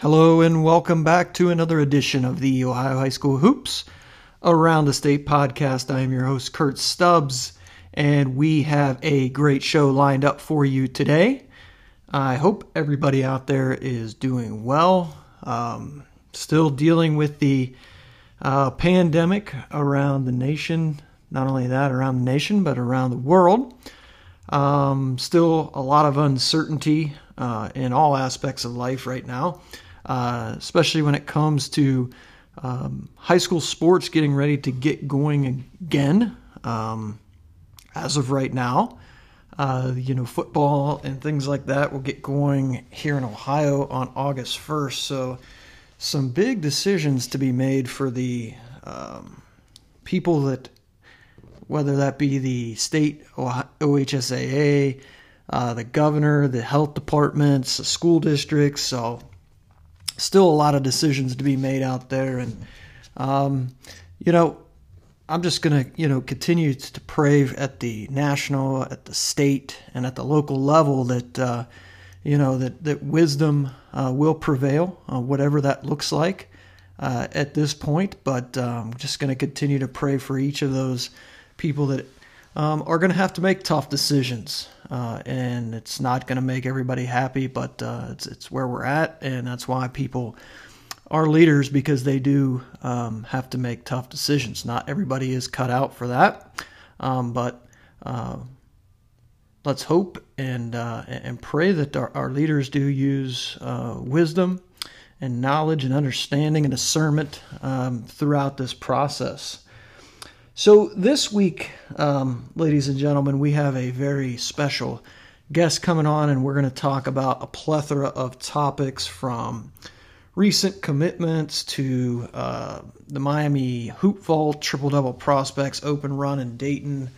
Hello and welcome back to another edition of the Ohio High School Hoops Around the State podcast. I am your host, Kurt Stubbs, and we have a great show lined up for you today. I hope everybody out there is doing well. Um, still dealing with the uh, pandemic around the nation. Not only that, around the nation, but around the world. Um, still a lot of uncertainty uh, in all aspects of life right now, uh, especially when it comes to um, high school sports getting ready to get going again. Um, as of right now, uh, you know, football and things like that will get going here in Ohio on August 1st. So, some big decisions to be made for the um, people that whether that be the state OHSAA, uh, the governor, the health departments, the school districts. So, still a lot of decisions to be made out there. And, um, you know, I'm just going to, you know, continue to pray at the national, at the state, and at the local level that, uh, you know, that, that wisdom uh, will prevail, uh, whatever that looks like uh, at this point. But I'm um, just going to continue to pray for each of those people that um, are going to have to make tough decisions, uh, and it's not going to make everybody happy, but uh, it's it's where we're at, and that's why people are leaders because they do um, have to make tough decisions. Not everybody is cut out for that, um, but uh, let's hope and uh, and pray that our, our leaders do use uh, wisdom and knowledge and understanding and discernment um, throughout this process. So, this week, um, ladies and gentlemen, we have a very special guest coming on, and we're going to talk about a plethora of topics from recent commitments to uh, the Miami Hoop Vault Triple Double Prospects Open Run in Dayton,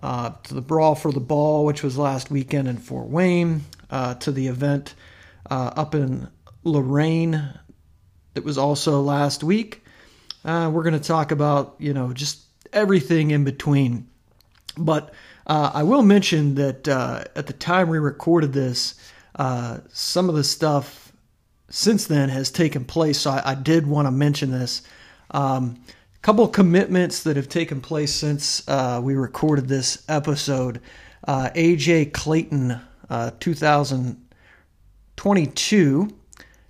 uh, to the Brawl for the Ball, which was last weekend in Fort Wayne, uh, to the event uh, up in Lorain that was also last week. Uh, we're going to talk about, you know, just everything in between. But uh, I will mention that uh, at the time we recorded this, uh, some of the stuff since then has taken place. So I, I did want to mention this. Um, a couple commitments that have taken place since uh, we recorded this episode. Uh, AJ Clayton, uh, 2022,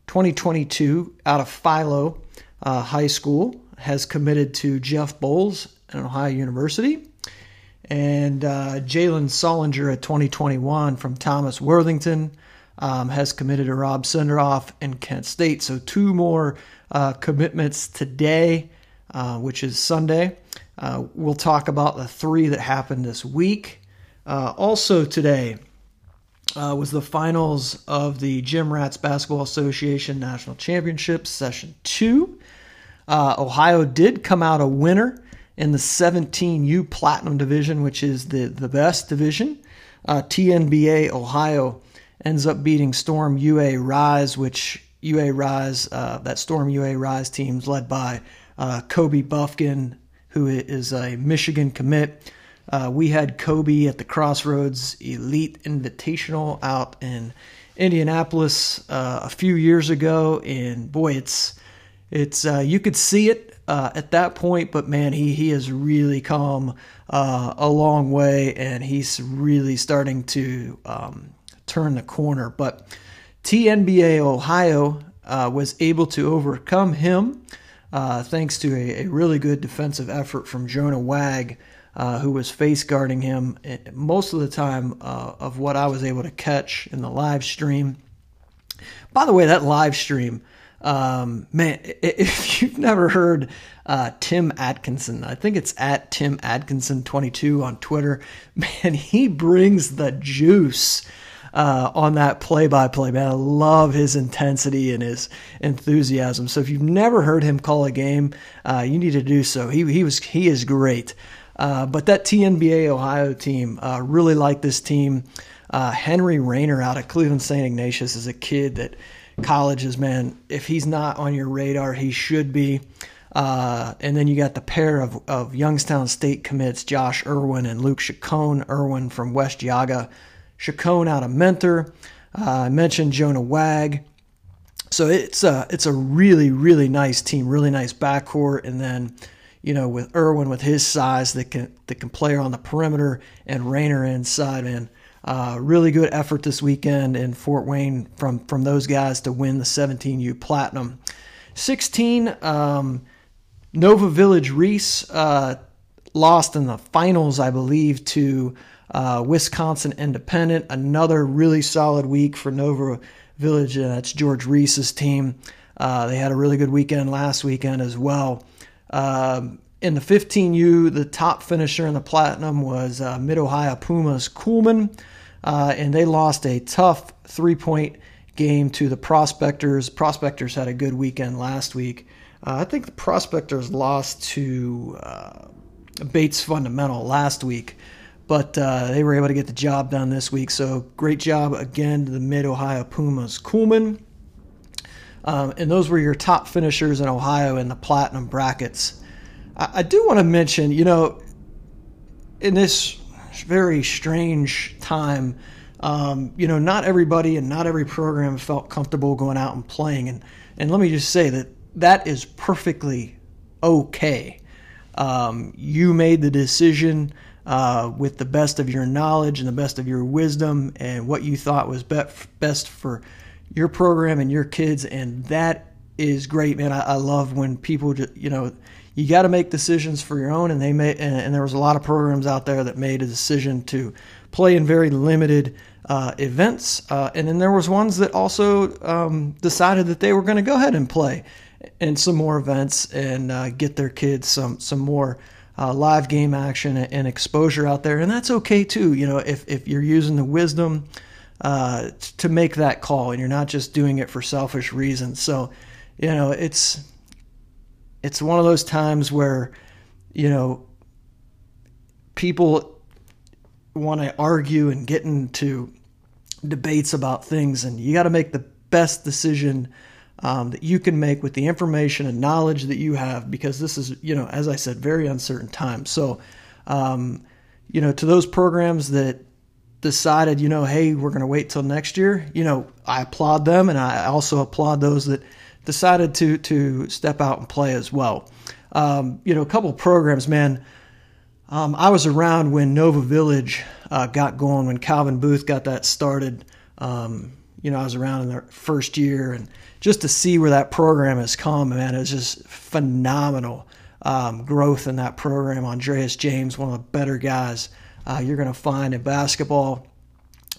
2022, out of Philo High School, has committed to Jeff Boals at Ohio University. And uh, Jalen Sullinger at 2021 from Thomas Worthington um, has committed to Rob Senderoff in Kent State. So two more uh, commitments today, uh, which is Sunday. Uh, we'll talk about the three that happened this week. Uh, also today uh, was the finals of the Jim Rats Basketball Association National Championship Session 2. Ohio did come out a winner in the 17U Platinum Division, which is the, the best division. Uh, TNBA Ohio ends up beating Storm UA Rise, which UA Rise, uh, that Storm UA Rise team's led by uh, Kobe Bufkin, who is a Michigan commit. Uh, we had Kobe at the Crossroads Elite Invitational out in Indianapolis uh, a few years ago, and boy, it's it's uh, you could see it uh, at that point, but man, he he has really come uh, a long way, and he's really starting to um, turn the corner. But TNBA Ohio uh, was able to overcome him uh, thanks to a, a, really good defensive effort from Jonah Wag. Uh, who was face guarding him eh, most of the time uh, of what I was able to catch in the live stream. By the way, that live stream, um, man, if you've never heard uh, Tim Atkinson, I think it's at Tim Atkinson 22 on Twitter. Man, he brings the juice uh, on that play-by-play. Man, I love his intensity and his enthusiasm. So if you've never heard him call a game, uh, you need to do so. He he was he is great. Uh, but that TNBA Ohio team uh, really like this team. Uh, Henry Rayner out of Cleveland St. Ignatius is a kid that colleges, man, if he's not on your radar, he should be. Uh, and then you got the pair of, of Youngstown State commits, Josh Irwin and Luke Chicone. Irwin from West Geauga, Chicone out of Mentor. Uh, I mentioned Jonah Wag. So it's a it's a really really nice team, really nice backcourt, and then you know with Irwin with his size that can that can play on the perimeter and Rayner inside, man. Uh, really good effort this weekend in Fort Wayne from from those guys to win the 17U Platinum. 16 um, Nova Village Reese uh, lost in the finals, I believe, to uh, Wisconsin Independent. Another really solid week for Nova Village. Uh, that's George Reese's team. Uh, they had a really good weekend last weekend as well. Um, in the 15U, the top finisher in the platinum was uh, Mid Ohio Pumas Kuhlman, uh, and they lost a tough three point game to the Prospectors. Prospectors had a good weekend last week. Uh, I think the Prospectors lost to uh, Bates Fundamental last week, but uh, they were able to get the job done this week. So great job again to the Mid Ohio Pumas Kuhlman. Um, and those were your top finishers in Ohio in the platinum brackets. I, I do want to mention, you know, in this very strange time, um, you know, not everybody and not every program felt comfortable going out and playing. And, and let me just say that that is perfectly okay. Um, you made the decision uh, with the best of your knowledge and the best of your wisdom and what you thought was be- best for your program and your kids, and that is great, man. I, I love when people, just, you know, you got to make decisions for your own, and they made, and, there was a lot of programs out there that made a decision to play in very limited uh, events, uh, and then there was ones that also um, decided that they were going to go ahead and play in some more events and uh, get their kids some some more. Uh, live game action and exposure out there, and that's okay too. You know, if, if you're using the wisdom uh, to make that call, and you're not just doing it for selfish reasons. So, you know, it's it's one of those times where, you know, people want to argue and get into debates about things, and you got to make the best decision um, that you can make with the information and knowledge that you have, because this is, you know, as I said, very uncertain times. So, um, you know, to those programs that decided, you know, hey, we're going to wait till next year, you know, I applaud them, and I also applaud those that decided to to step out and play as well. Um, you know, a couple programs, man. Um, I was around when Nova Village uh, got going, when Calvin Booth got that started. Um, you know, I was around in the first year, and just to see where that program has come, man, it's just phenomenal um, growth in that program. Andreas James, one of the better guys uh, you're going to find in basketball.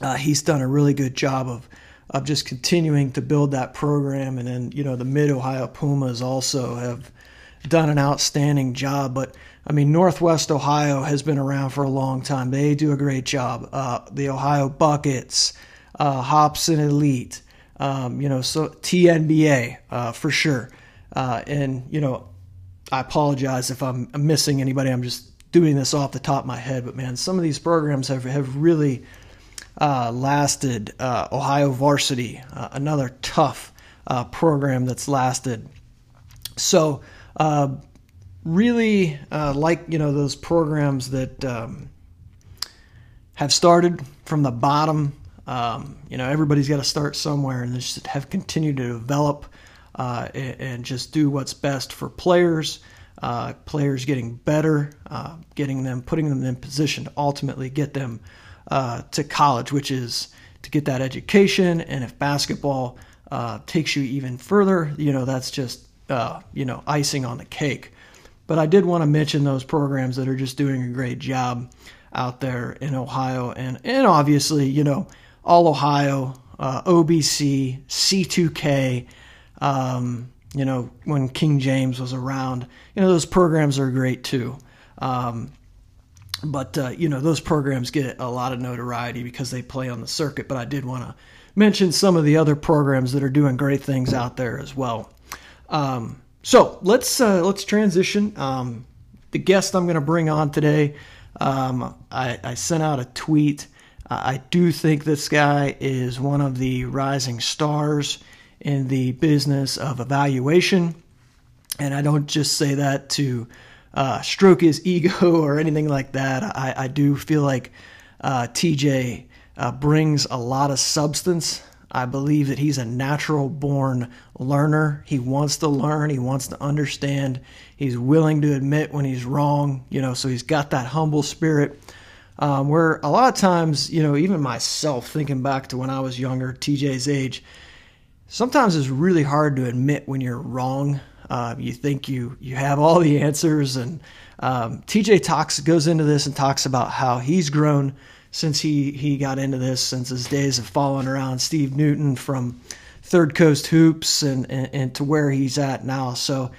Uh, he's done a really good job of of just continuing to build that program, and then you know the Mid Ohio Pumas also have done an outstanding job. But I mean, Northwest Ohio has been around for a long time. They do a great job. Uh, the Ohio Buckets, uh, Hobson Elite, um, you know, so TNBA uh, for sure. Uh, and you know, I apologize if I'm missing anybody. I'm just doing this off the top of my head, but man, some of these programs have, have really uh, lasted. Uh, Ohio Varsity, uh, another tough uh, program that's lasted. So, uh, really like you know those programs that um, have started from the bottom. Um, you know, everybody's got to start somewhere, and just have continued to develop and, and just do what's best for players uh, players getting better, uh, getting them, putting them in position to ultimately get them uh, to college, which is to get that education. And if basketball uh, takes you even further, you know that's just uh, you know icing on the cake. But I did want to mention those programs that are just doing a great job out there in Ohio, and and obviously you know all Ohio, uh, OBC, C2K. Um, you know, when King James was around. You know, those programs are great too. Um, but, uh, you know, those programs get a lot of notoriety because they play on the circuit. But I did want to mention some of the other programs that are doing great things out there as well. Um, so let's uh, let's transition. Um, the guest I'm going to bring on today, um, I, I, sent out a tweet. I do think this guy is one of the rising stars in the business of evaluation. And I don't just say that to uh, stroke his ego or anything like that. I, I do feel like uh, TJ uh, brings a lot of substance I believe that he's a natural born learner. He wants to learn, he wants to understand. He's willing to admit when he's wrong, you know, so he's got that humble spirit. Um, where a lot of times, you know, even myself, thinking back to when I was younger, TJ's age, sometimes it's really hard to admit when you're wrong. Uh, you think you you have all the answers, and um, TJ talks goes into this and talks about how he's grown since he he got into this, since his days of following around Steve Newton from Third Coast Hoops and and, and to where he's at now. So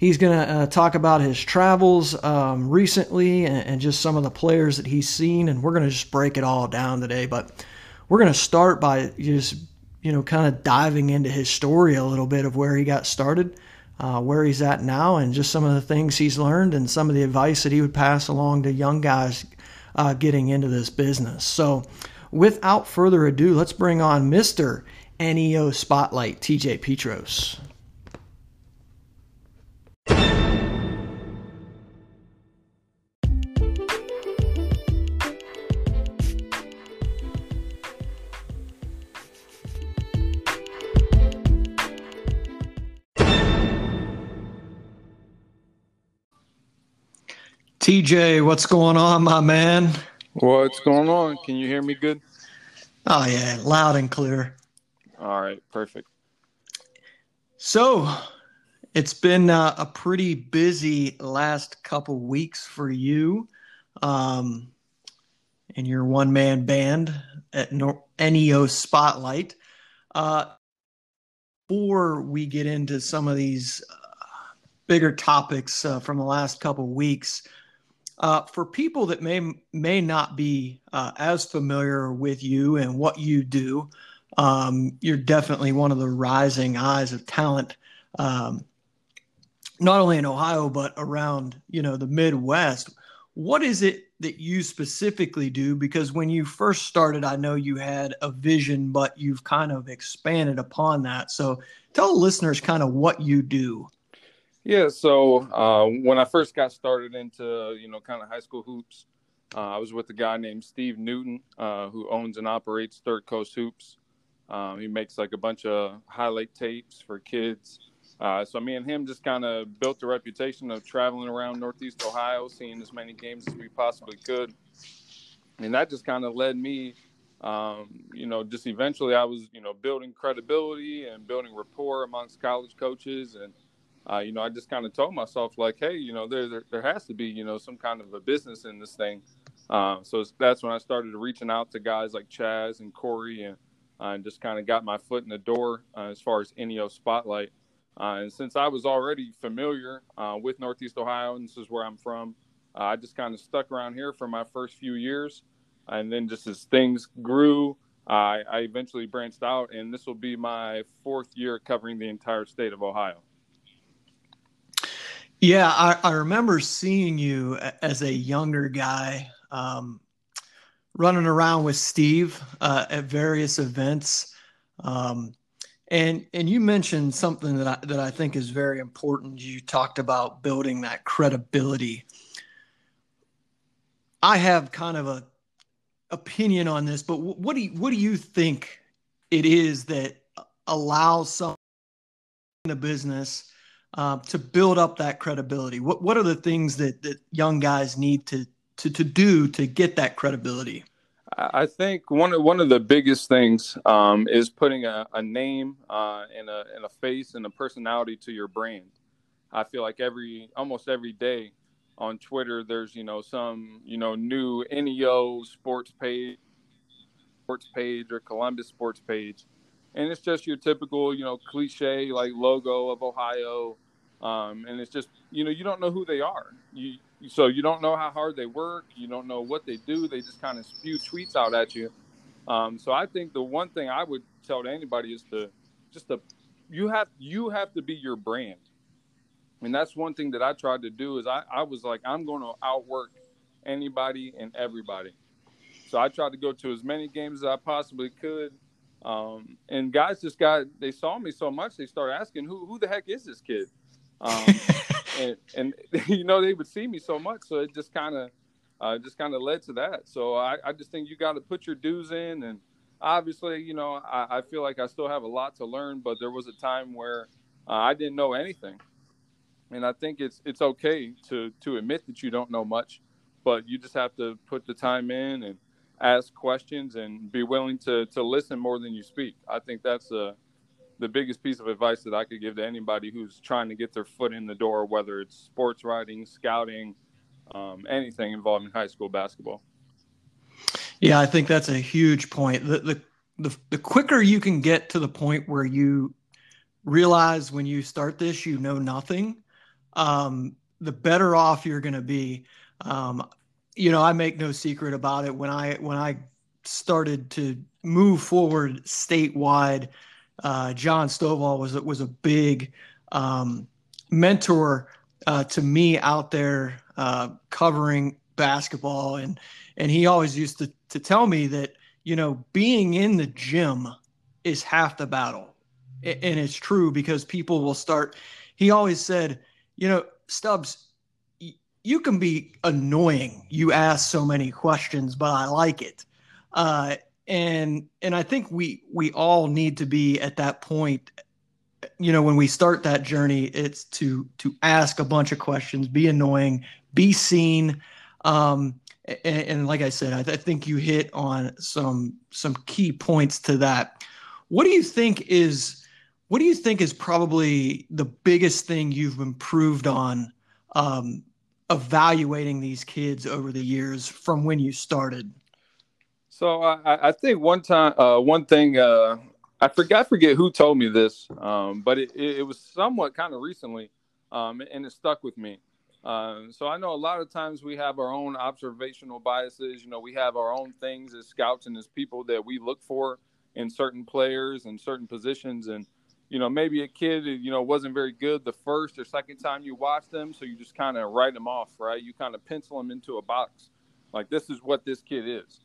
He's going to uh, talk about his travels um, recently and, and, just some of the players that he's seen, and we're going to just break it all down today. But we're going to start by just you know kind of diving into his story a little bit of where he got started, uh, where he's at now, and just some of the things he's learned and some of the advice that he would pass along to young guys uh, getting into this business. So, without further ado, let's bring on Mister NEO Spotlight, TJ Petros. TJ, what's going on, my man? What's going on? Can you hear me good? Oh, yeah, loud and clear. All right, perfect. So, it's been uh, a pretty busy last couple weeks for you um, in your one man band at NEO Spotlight. Uh, before we get into some of these uh, bigger topics uh, from the last couple weeks, uh, for people that may may not be uh, as familiar with you and what you do, um, you're definitely one of the rising eyes of talent, um, not only in Ohio but around you know the Midwest. What is it that you specifically do? Because when you first started, I know you had a vision, but you've kind of expanded upon that. So tell listeners kind of what you do. Yeah, so uh, when I first got started into you know kind of high school hoops, uh, I was with a guy named Steve Newton uh, who owns and operates Third Coast Hoops. Um, he makes like a bunch of highlight tapes for kids. Uh, so me and him just kind of built a reputation of traveling around Northeast Ohio, seeing as many games as we possibly could, and that just kind of led me. Um, you know, just eventually I was, you know, building credibility and building rapport amongst college coaches and uh, you know, I just kind of told myself like, hey, you know, there, there, there has to be, you know, some kind of a business in this thing. Uh, so that's when I started reaching out to guys like Chaz and Corey and, uh, and just kind of got my foot in the door uh, as far as NEO Spotlight. Uh, and since I was already familiar uh, with Northeast Ohio, and this is where I'm from, I just kind of stuck around here for my first few years. And then just as things grew, I, I eventually branched out, and this will be my fourth year covering the entire state of Ohio. Yeah, I, I remember seeing you as a younger guy um, running around with Steve uh, at various events. Um, and and you mentioned something that I, that I think is very important. You talked about building that credibility. I have kind of a opinion on this, but what do you, what do you think it is that allows someone in a business uh, to build up that credibility? What what are the things that that young guys need to to to do to get that credibility? I think one of one of the biggest things um, is putting a, a name uh, and a and a face and a personality to your brand. I feel like every almost every day on Twitter, there's you know some you know new NEO sports page, sports page or Columbus sports page, and it's just your typical, you know, cliche like logo of Ohio, um, and it's just you know you don't know who they are. You so you don't know how hard they work. You don't know what they do. They just kind of spew tweets out at you. Um, so I think the one thing I would tell to anybody is to just to you have you have to be your brand, and that's one thing that I tried to do is I, I was like I'm going to outwork anybody and everybody. So I tried to go to as many games as I possibly could um, and guys just got they saw me so much they started asking who who the heck is this kid? Um, and and you know they would see me so much, so it just kind of uh, just kind of led to that. So I, I just think you got to put your dues in and obviously, you know, I, I, feel like I still have a lot to learn, but there was a time where uh, I didn't know anything, and I think it's it's okay to to admit that you don't know much, but you just have to put the time in and ask questions and be willing to to listen more than you speak. I think that's a the biggest piece of advice that I could give to anybody who's trying to get their foot in the door, whether it's sports writing, scouting, um, anything involving high school basketball. Yeah, I think that's a huge point. The, the the the quicker you can get to the point where you realize when you start this you know nothing, um, the better off you're going to be. Um, you know, I make no secret about it. When I when I started to move forward statewide, uh, John Stovall was was a big um, mentor uh, to me out there uh, covering basketball, and and he always used to to tell me that you know being in the gym is half the battle, and it's true because people will start. He always said, you know, Stubbs, you can be annoying. You ask so many questions, but I like it. Uh, and and I think we we all need to be at that point. You know, when we start that journey, it's to to ask a bunch of questions, be annoying, be seen. Um, and, and like I said, I, th- I think you hit on some some key points to that. What do you think is what do you think is probably the biggest thing you've improved on um, evaluating these kids over the years from when you started? So I, I think one time, uh, one thing, uh, I forgot, forget who told me this, um, but it, it, was somewhat kind of recently, um, and it stuck with me. Uh, so I know a lot of times we have our own observational biases. You know, we have our own things as scouts and as people that we look for in certain players and certain positions. And you know, maybe a kid, you know, wasn't very good the first or second time you watch them, so you just kind of write them off, right? You kind of pencil them into a box, like this is what this kid is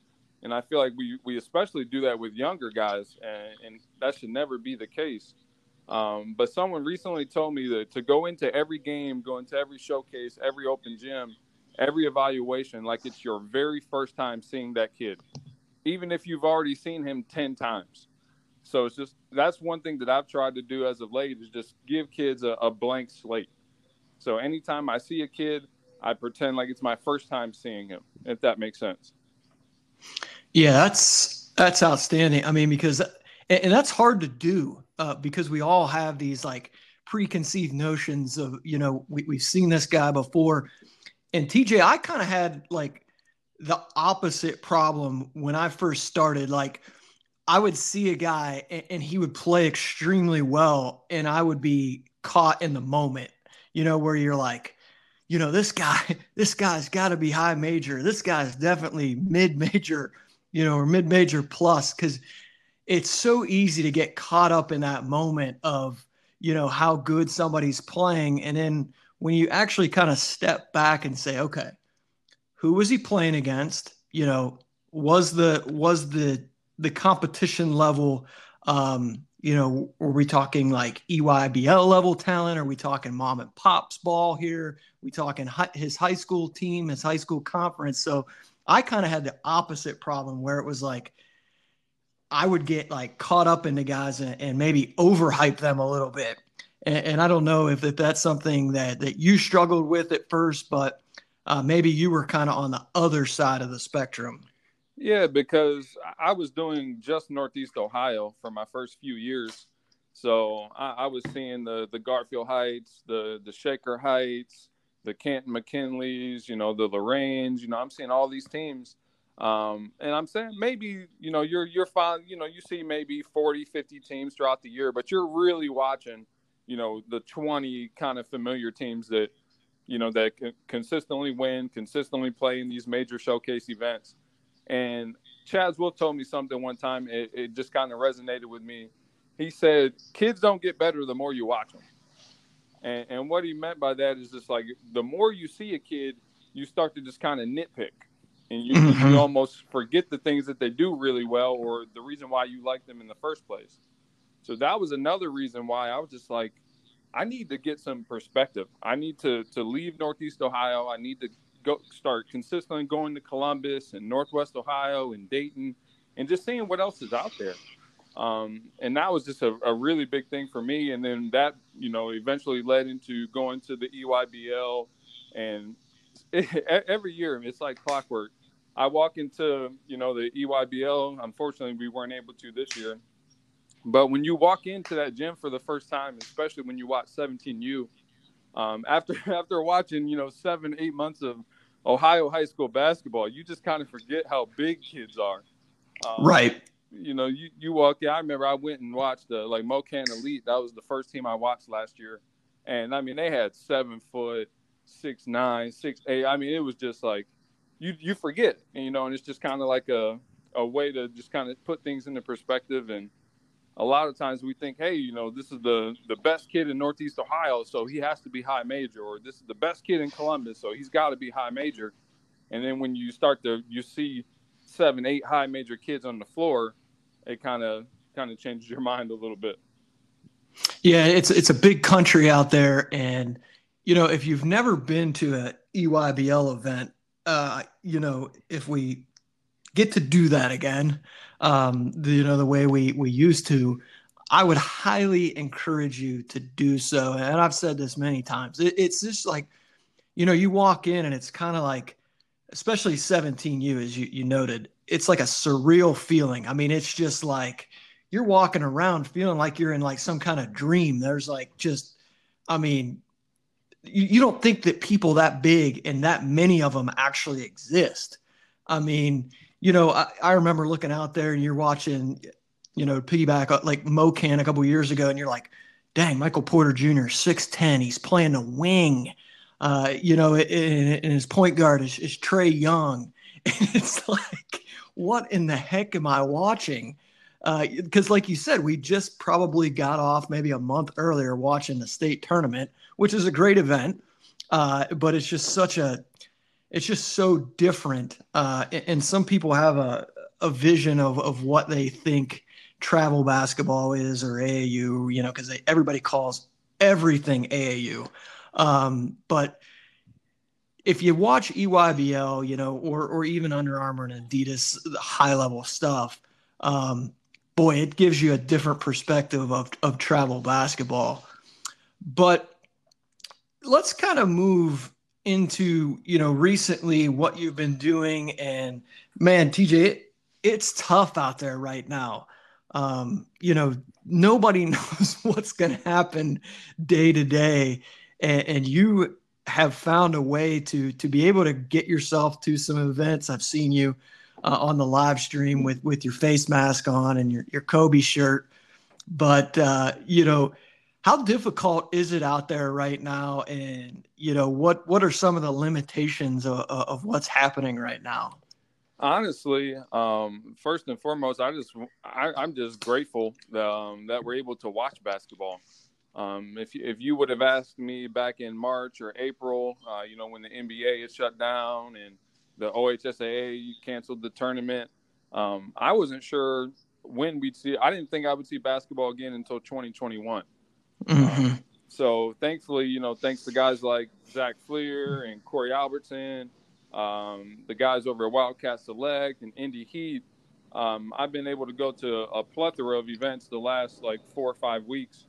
and I feel like we we especially do that with younger guys, and, and that should never be the case. Um, but someone recently told me that to go into every game, go into every showcase, every open gym, every evaluation, like it's your very first time seeing that kid, even if you've already seen him ten times. So it's just that's one thing that I've tried to do as of late is just give kids a, a blank slate. So anytime I see a kid, I pretend like it's my first time seeing him, if that makes sense. Yeah, that's that's outstanding. I mean, because and that's hard to do uh, because we all have these like preconceived notions of you know we, we've seen this guy before. And TJ, I kind of had like the opposite problem when I first started. Like I would see a guy and, and he would play extremely well, and I would be caught in the moment. You know, where you're like, you know, this guy, this guy's got to be high major. This guy's definitely mid major you know, or mid major plus, because it's so easy to get caught up in that moment of, you know, how good somebody's playing. And then when you actually kind of step back and say, okay, who was he playing against? You know, was the was the the competition level um, you know, are we talking like EYBL level talent? Are we talking mom and pops ball here? Are we talking his high school team, his high school conference? So I kind of had the opposite problem where it was like I would get like caught up in the guys and, and maybe overhype them a little bit. And, and, I don't know if, if that's something that, that you struggled with at first, but uh, maybe you were kind of on the other side of the spectrum. Yeah, because I was doing just Northeast Ohio for my first few years. So I, I was seeing the, the Garfield Heights, the, the Shaker Heights, the Canton McKinleys, you know, the Lorains, you know, I'm seeing all these teams. Um, and I'm saying maybe, you know, you're, you're fine. You know, you see maybe 40, 50 teams throughout the year, but you're really watching, you know, the 20 kind of familiar teams that, you know, that consistently win, consistently play in these major showcase events. And Chaz Wolf told me something one time. It, it just kind of resonated with me. He said, kids don't get better the more you watch them. And, and what he meant by that is just like the more you see a kid, you start to just kind of nitpick and you, mm-hmm. you almost forget the things that they do really well or the reason why you like them in the first place. So that was another reason why I was just like, I need to get some perspective. I need to to leave Northeast Ohio. I need to go start consistently going to Columbus and Northwest Ohio and Dayton and just seeing what else is out there. Um, and that was just a, a, really big thing for me. And then that, you know, eventually led into going to the EYBL. And it, every year, it's like clockwork. I walk into, you know, the EYBL. Unfortunately, we weren't able to this year. But when you walk into that gym for the first time, especially when you watch 17U, um, after after watching, you know, seven, eight months of Ohio high school basketball, you just kind of forget how big kids are. Um, right you know, you, you walk in. I remember I went and watched the like MoKan Elite. That was the first team I watched last year, and I mean they had seven foot, six nine, six eight. I mean it was just like you you forget, and, you know, and it's just kind of like a a way to just kind of put things into perspective. And a lot of times we think, hey, you know, this is the the best kid in Northeast Ohio, so he has to be high major, or this is the best kid in Columbus, so he's got to be high major. And then when you start to you see seven, eight high major kids on the floor, it kind of kind of changes your mind a little bit. Yeah, it's it's a big country out there, and you know if you've never been to a EYBL event, uh, you know if we get to do that again, um, you know the way we we used to, I would highly encourage you to do so. And I've said this many times. It, it's just like, you know, you walk in and it's kind of like, especially 17U, as you, you noted, it's like a surreal feeling. I mean, it's just like you're walking around feeling like you're in like some kind of dream. There's like just, I mean, you, you don't think that people that big and that many of them actually exist. I mean, you know, I, I remember looking out there and you're watching, you know, piggyback uh, like MoKan a couple years ago, and you're like, dang, Michael Porter Jr., 6'10, he's playing a wing. Uh, you know, and, his point guard is, is Trae Young. And it's like, what in the heck am I watching? Because, uh, like you said, we just probably got off maybe a month earlier watching the state tournament, which is a great event, uh, but it's just such a, it's just so different. Uh, and some people have a, a vision of, of what they think travel basketball is or AAU, you know, because everybody calls everything AAU. Um, but if you watch EYBL, you know, or or even Under Armour and Adidas, high level stuff, um, boy, it gives you a different perspective of of travel basketball. But let's kind of move into you know recently what you've been doing, and man, TJ, it, it's tough out there right now. Um, you know, nobody knows what's going to happen day to day, and, and you have found a way to to be able to get yourself to some events. I've seen you uh, on the live stream with with your face mask on and your your Kobe shirt. But uh, you know, how difficult is it out there right now? And you know, what what are some of the limitations of, of what's happening right now? Honestly, um, first and foremost, I just I, am just grateful that, um, that we're able to watch basketball. Um, if if you would have asked me back in March or April, uh, you know, when the NBA is shut down and the OHSAA canceled the tournament, um, I wasn't sure when we'd see. I didn't think I would see basketball again until 2021. Mm-hmm. Um, so thankfully, you know, thanks to guys like Zach Fleer and Corey Albertson, um, the guys over at Wildcat Select and Indy Heat, um, I've been able to go to a plethora of events the last like four or five weeks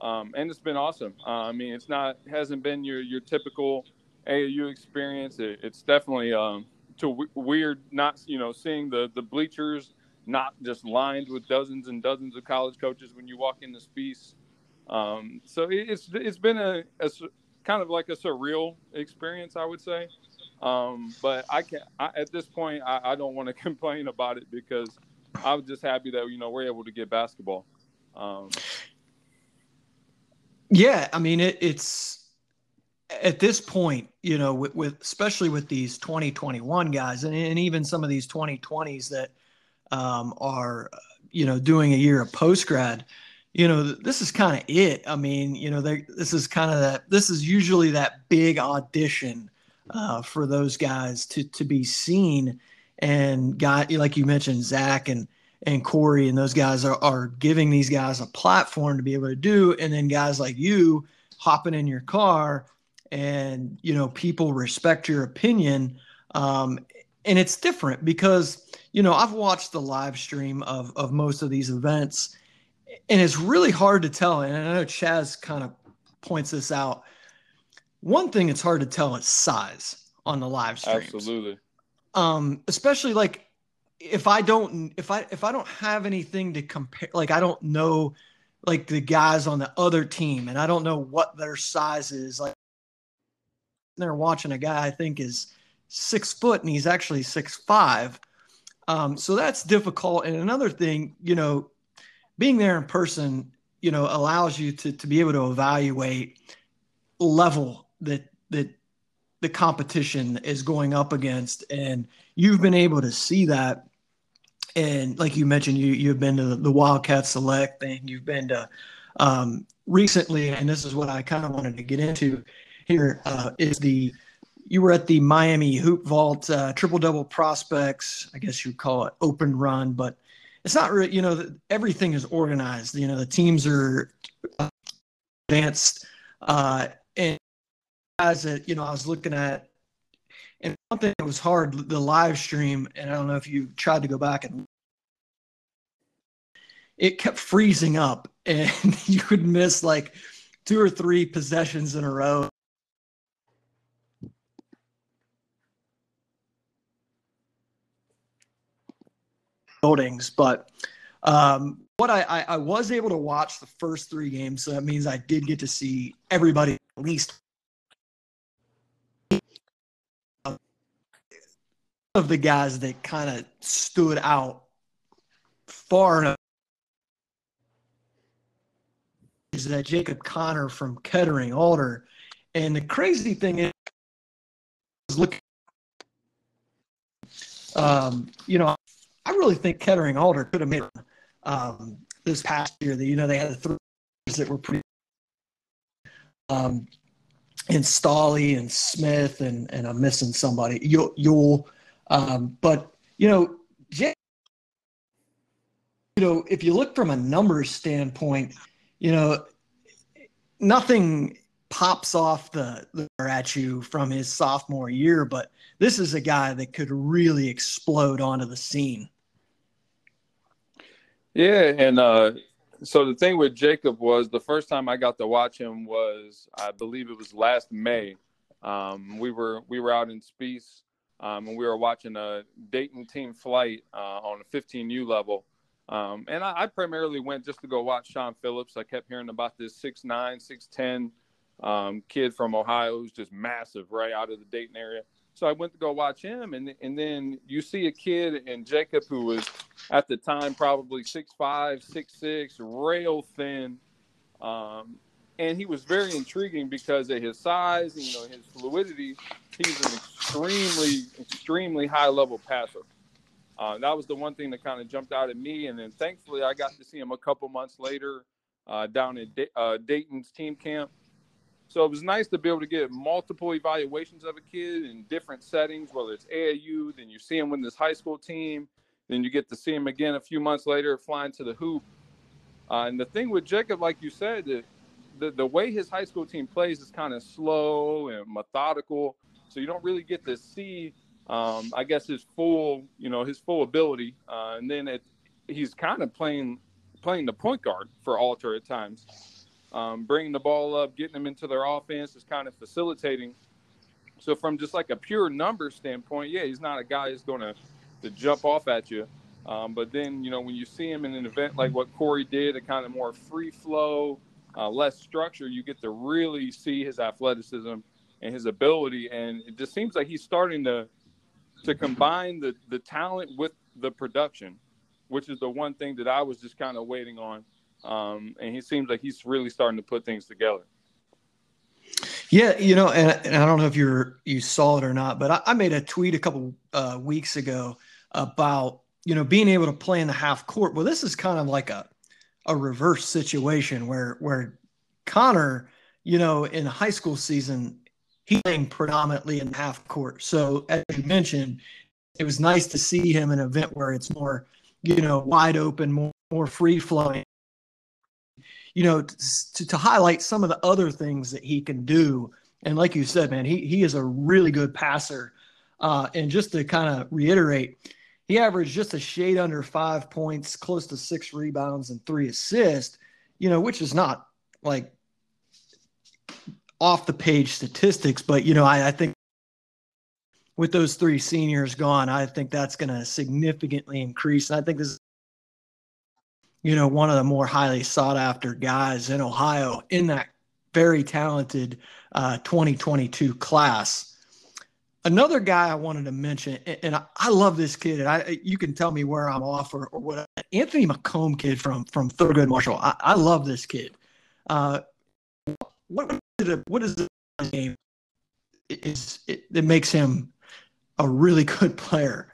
um, and it's been awesome. Uh, I mean, it's not hasn't been your your typical AAU experience. It, it's definitely um, to w- weird not you know seeing the the bleachers not just lined with dozens and dozens of college coaches when you walk into Spiece. Um, so it, it's it's been a, a, kind of like a surreal experience, I would say. Um, but I can I, at this point I, I don't want to complain about it because I'm just happy that you know we're able to get basketball. Um, yeah, I mean it, it's at this point, you know, with, with, especially with these 2021 guys, and, and even some of these 2020s that um, are, you know, doing a year of post grad. You know, this is kind of it. I mean, you know, this is kind of that. This is usually that big audition uh, for those guys to to be seen. And guy, like you mentioned, Zach and and Corey and those guys are, are giving these guys a platform to be able to do. And then guys like you hopping in your car and, you know, people respect your opinion. Um, and it's different because you know I've watched the live stream of of most of these events, and it's really hard to tell. And I know Chaz kind of points this out. One thing it's hard to tell is size on the live streams. Absolutely. Um, especially like if I don't if I if I don't have anything to compare, like I don't know like the guys on the other team, and I don't know what their size is. Like they're watching a guy I think is six foot, and he's actually six five. Um, so that's difficult. And another thing, you know, being there in person, you know, allows you to to be able to evaluate level that that the competition is going up against, and you've been able to see that and like you mentioned, you you've been to the Wildcat Select thing. You've been to um, recently, and this is what I kind of wanted to get into here uh, is the you were at the Miami Hoop Vault uh, triple double prospects. I guess you'd call it open run, but it's not really. You know, everything is organized. You know, the teams are advanced, uh, and as that you know, I was looking at and one thing that was hard, the live stream, and I don't know if you tried to go back and it kept freezing up and you could miss like two or three possessions in a row. Buildings, but um, what I, I, I was able to watch the first three games, so that means I did get to see everybody at least of the guys that kind of stood out far enough is that Jacob Connor from Kettering Alter. And the crazy thing is, look, um, you know, I really think Kettering Alter could have made um, this past year. That you know they had the three that were pretty, um, and Stolly and Smith and and I'm missing somebody. You'll you'll um, but you know, you know, if you look from a numbers standpoint, you know, nothing pops off the, the at you from his sophomore year, but this is a guy that could really explode onto the scene. Yeah, and uh, so the thing with Jacob was the first time I got to watch him was I believe it was last May. Um, we were we were out in Spiece um, and we were watching a Dayton team flight uh, on a 15U level. Um, and I, I, primarily went just to go watch Sean Phillips. I kept hearing about this 6'9, 6'10 um, kid from Ohio who's just massive, right out of the Dayton area. So I went to go watch him, and and then you see a kid in Jacob who was at the time probably 6'5, 6'6, rail thin, um, and he was very intriguing because of his size, you know, his fluidity. He's an extremely, extremely high level passer. Uh, that was the one thing that kind of jumped out at me. And then thankfully, I got to see him a couple months later uh, down in D- uh, Dayton's team camp. So it was nice to be able to get multiple evaluations of a kid in different settings, whether it's AAU, then you see him with this high school team, then you get to see him again a few months later flying to the hoop. Uh, and the thing with Jacob, like you said, that the, the way his high school team plays is kind of slow and methodical. So you don't really get to see, um, I guess, his full, you know, his full ability. Uh, and then it, he's kind of playing playing the point guard for Alter at times, um, bringing the ball up, getting them into their offense is kind of facilitating. So from just like a pure number standpoint, yeah, he's not a guy who's going to to jump off at you. Um, but then, you know, when you see him in an event like what Corey did, a kind of more free flow, uh, less structure, you get to really see his athleticism and his ability. And it just seems like he's starting to to combine the the talent with the production, which is the one thing that I was just kind of waiting on. Um, and he seems like he's really starting to put things together. Yeah, you know, and, and I don't know if you're you saw it or not, but I, I made a tweet a couple uh, weeks ago about you know being able to play in the half court. Well, this is kind of like a a reverse situation where where Connor, you know, in high school season, he playing predominantly in half court. So as you mentioned, it was nice to see him in an event where it's more, you know, wide open, more more free flowing. You know, to, to highlight some of the other things that he can do. And like you said, man, he he is a really good passer. Uh, and just to kind of reiterate, he averaged just a shade under five points, close to six rebounds and three assists, you know, which is not like off the page statistics, but, you know, I, I think with those three seniors gone, I think that's going to significantly increase. And I think this is, you know, one of the more highly sought after guys in Ohio in that very talented uh, 2022 class. Another guy I wanted to mention, and I, love this kid. And I, you can tell me where I'm off or, or what. Anthony McComb kid from from Thurgood Marshall. I, I love this kid. Uh, what is it, what is the game? Is it, it makes him a really good player?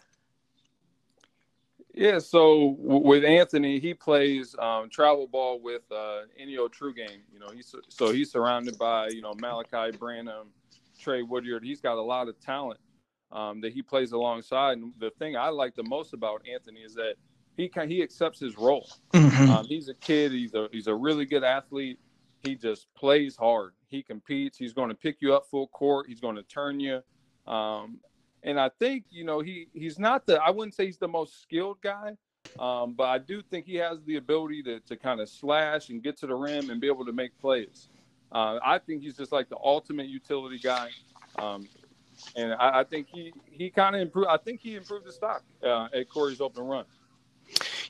Yeah, so with Anthony, he plays um, travel ball with uh, Enio Game. You know, he's so he's surrounded by you know Malachi Branham, Trey Woodyard. He's got a lot of talent um, that he plays alongside. And the thing I like the most about Anthony is that he can, he accepts his role. Mm-hmm. Um, he's a kid. He's a he's a really good athlete. He just plays hard. He competes. He's going to pick you up full court. He's going to turn you. Um, and I think you know he he's not the I wouldn't say he's the most skilled guy, um, but I do think he has the ability to to kind of slash and get to the rim and be able to make plays. Uh, I think he's just like the ultimate utility guy, um, and I, I, think he he kind of improved. I think he improved his stock uh, at Corey's open run.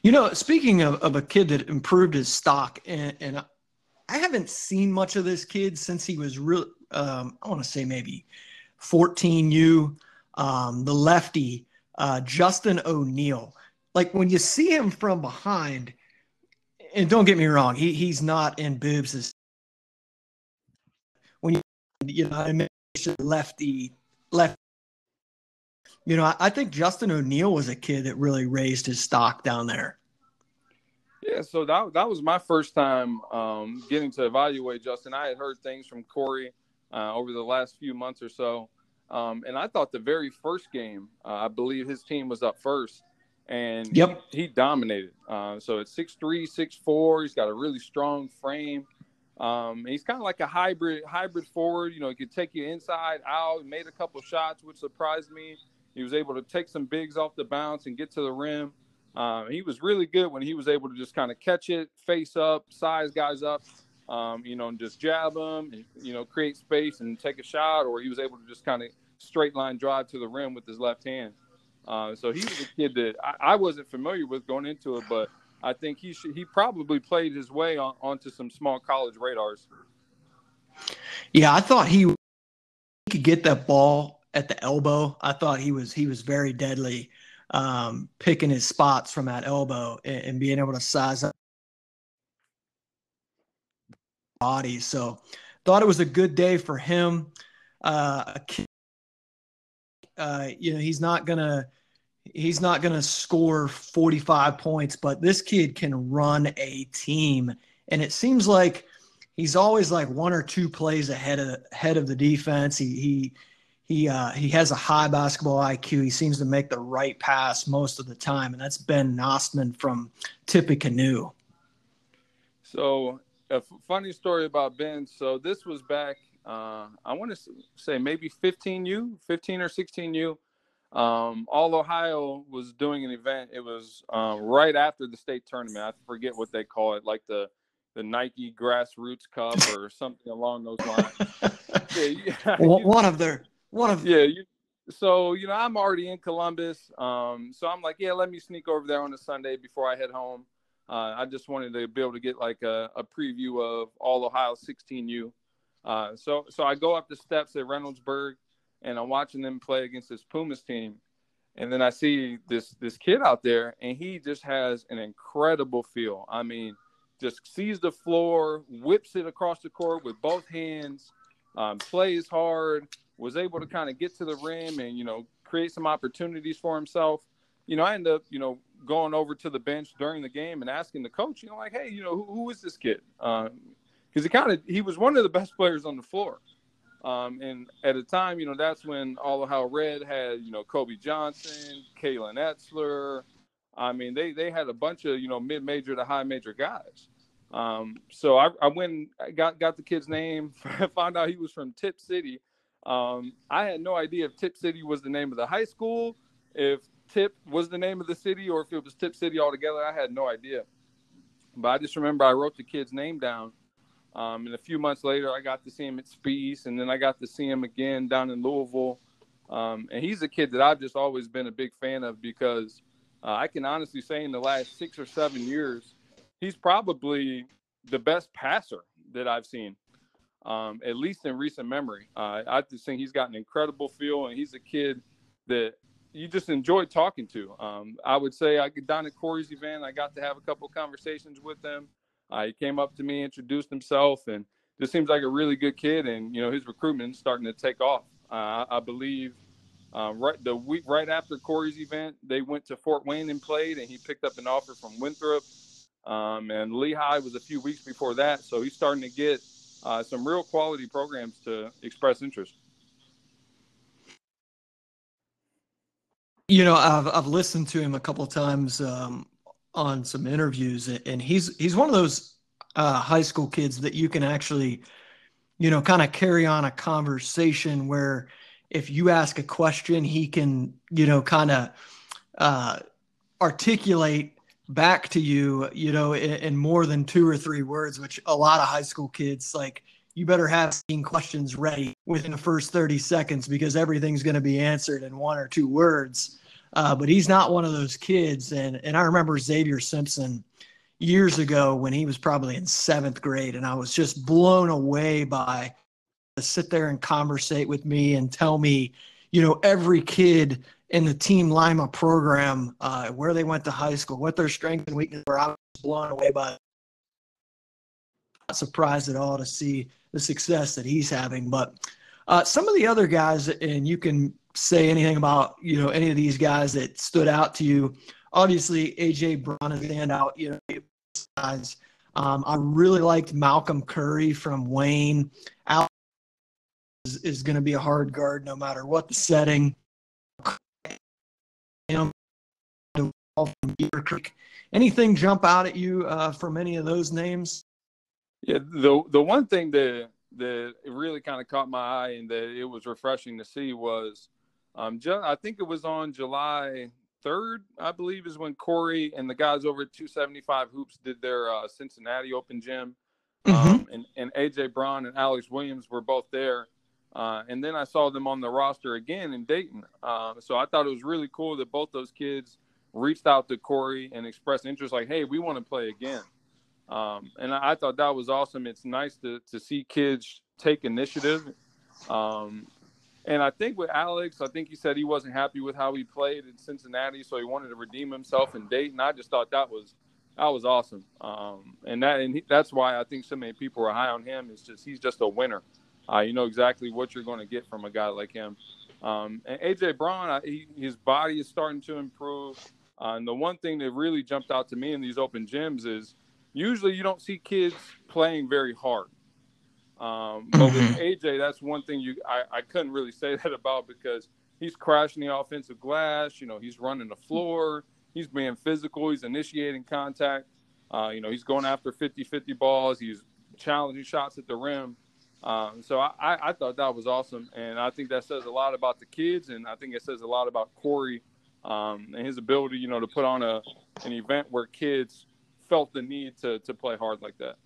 You know, speaking of, of a kid that improved his stock, and, and I haven't seen much of this kid since he was real. Um, I want to say maybe 14U um, the lefty, uh, Justin O'Neill. Like when you see him from behind, and don't get me wrong, he he's not in boobs. When you you know I mean, lefty left. You know, I, I think Justin O'Neill was a kid that really raised his stock down there. Yeah, so that that was my first time um, getting to evaluate Justin. I had heard things from Corey uh, over the last few months or so, um, and I thought the very first game, uh, I believe his team was up first, and yep. he, he dominated. Uh, so it's six three, six four. He's got a really strong frame. Um, he's kind of like a hybrid hybrid forward. You know, he could take you inside, out. He made a couple shots, which surprised me. He was able to take some bigs off the bounce and get to the rim. Um, he was really good when he was able to just kind of catch it, face up, size guys up, um, you know, and just jab him, you know, create space and take a shot, or he was able to just kind of straight line drive to the rim with his left hand. Uh, so he was a kid that I, I, wasn't familiar with going into it, but I think he should, he probably played his way on, onto some small college radars. Yeah, I thought he could get that ball at the elbow. I thought he was he was very deadly, um, picking his spots from that elbow and, and being able to size up body. So thought it was a good day for him. Uh, uh, you know, he's not gonna he's not gonna score 45 points, but this kid can run a team, and it seems like he's always like one or two plays ahead of ahead of the defense. He he he uh, he has a high basketball IQ. He seems to make the right pass most of the time, and that's Ben Nostman from Tippecanoe. So a f- funny story about Ben. So this was back, uh, I want to say maybe 15U, 15 or 16U. Um, All Ohio was doing an event. It was um, right after the state tournament. I forget what they call it, like the the Nike Grassroots Cup or something along those lines. yeah, yeah, one of their one of yeah. You, so you know, I'm already in Columbus. Um, so I'm like, yeah, let me sneak over there on a Sunday before I head home. Uh, I just wanted to be able to get like a, a preview of all Ohio 16U. Uh, so so I go up the steps at Reynoldsburg, and I'm watching them play against this Pumas team, and then I see this this kid out there, and he just has an incredible feel. I mean, just sees the floor, whips it across the court with both hands, um, plays hard, was able to kind of get to the rim and you know create some opportunities for himself. You know, I end up you know going over to the bench during the game and asking the coach, you know, like, hey, you know, who, who is this kid? Because um, he kind of he was one of the best players on the floor. Um, and at the time, you know, that's when All Ohio Red had, you know, Kobe Johnson, Kalen Etzler. I mean, they they had a bunch of you know mid major to high major guys. Um, so I, I went, got got the kid's name, found out he was from Tip City. Um, I had no idea if Tip City was the name of the high school, if Tip was the name of the city, or if it was Tip City altogether. I had no idea. But I just remember I wrote the kid's name down. Um, and a few months later, I got to see him at Spiece, and then I got to see him again down in Louisville. Um, and he's a kid that I've just always been a big fan of because uh, I can honestly say in the last six or seven years, he's probably the best passer that I've seen, um, at least in recent memory. Uh, I just think he's got an incredible feel, and he's a kid that you just enjoy talking to. Um, I would say I down at Corey's event. I got to have a couple conversations with him. Uh, he came up to me, introduced himself, and just seems like a really good kid. And you know his recruitment is starting to take off. Uh, I believe uh, right the week right after Corey's event, they went to Fort Wayne and played, and he picked up an offer from Winthrop. Um, and Lehigh was a few weeks before that, so he's starting to get uh, some real quality programs to express interest. You know, I've I've listened to him a couple times um, on some interviews, and he's he's one of those uh, high school kids that you can actually, you know, kind of carry on a conversation where if you ask a question, he can, you know, kind of uh, articulate back to you, you know, in, in, more than two or three words, which a lot of high school kids like. You better have questions ready within the first 30 seconds because everything's going to be answered in one or two words. Uh, but he's not one of those kids. And and I remember Xavier Simpson years ago when he was probably in seventh grade, and I was just blown away by to sit there and conversate with me and tell me, you know, every kid in the Team Lima program, uh, where they went to high school, what their strengths and weaknesses were. I was blown away by it. Not surprised at all to see the success that he's having. But uh, some of the other guys, and you can say anything about, you know, any of these guys that stood out to you. Obviously, AJ Braun is standout. You know, guys. Um, I really liked Malcolm Curry from Wayne. Alex is, is going to be a hard guard no matter what the setting. Anything jump out at you uh, from any of those names? Yeah, the the one thing that that really kind of caught my eye and that it was refreshing to see was, um, just, I think it was on July third, I believe, is when Corey and the guys over at 275 Hoops did their uh, Cincinnati Open Gym. Mm-hmm. Um, and, and AJ Braun and Alex Williams were both there. Uh, and then I saw them on the roster again in Dayton. Uh, so I thought it was really cool that both those kids reached out to Corey and expressed interest, like, "Hey, we want to play again." Um, and I, thought that was awesome. It's nice to to see kids take initiative. Um, and I think with Alex, I think he said he wasn't happy with how he played in Cincinnati, so he wanted to redeem himself in Dayton. I just thought that was that was awesome, um, and that and he, that's why I think so many people are high on him. Is just he's just a winner. Uh, you know exactly what you're going to get from a guy like him. Um, and AJ Braun, I, he, his body is starting to improve. Uh, and the one thing that really jumped out to me in these open gyms is usually you don't see kids playing very hard. Um, but with mm-hmm. AJ, that's one thing you I, I couldn't really say that about because he's crashing the offensive glass. You know, he's running the floor. He's being physical. He's initiating contact. Uh, you know, he's going after 50-50 balls. He's challenging shots at the rim. Um, so I, I, thought that was awesome, and I think that says a lot about the kids, and I think it says a lot about Corey um, and his ability, you know, to put on a an event where kids felt the need to to play hard like that.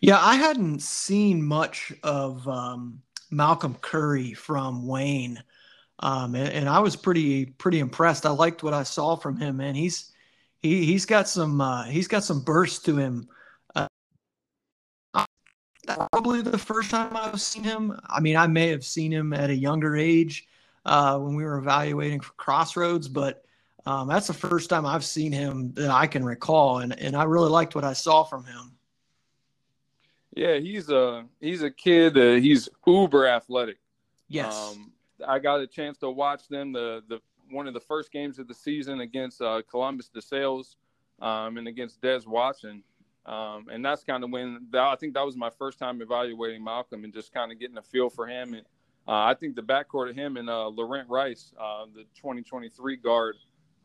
Yeah, I hadn't seen much of um, Malcolm Curry from Wayne, um, and, and, I was pretty pretty impressed. I liked what I saw from him, man. He's he he's got some uh, he's got some burst to him probably the first time I've seen him. I mean, I may have seen him at a younger age uh, when we were evaluating for Crossroads, but um, that's the first time I've seen him that I can recall, and and I really liked what I saw from him. Yeah, he's a he's a kid. Uh, he's uber athletic. Yes. Um, I got a chance to watch them the the one of the first games of the season against uh, Columbus DeSales um, and against Des Watson. Um, and that's kind of when that, I think that was my first time evaluating Malcolm and just kind of getting a feel for him. And uh, I think the backcourt of him and uh, Laurent Rice, uh, the 2023 guard,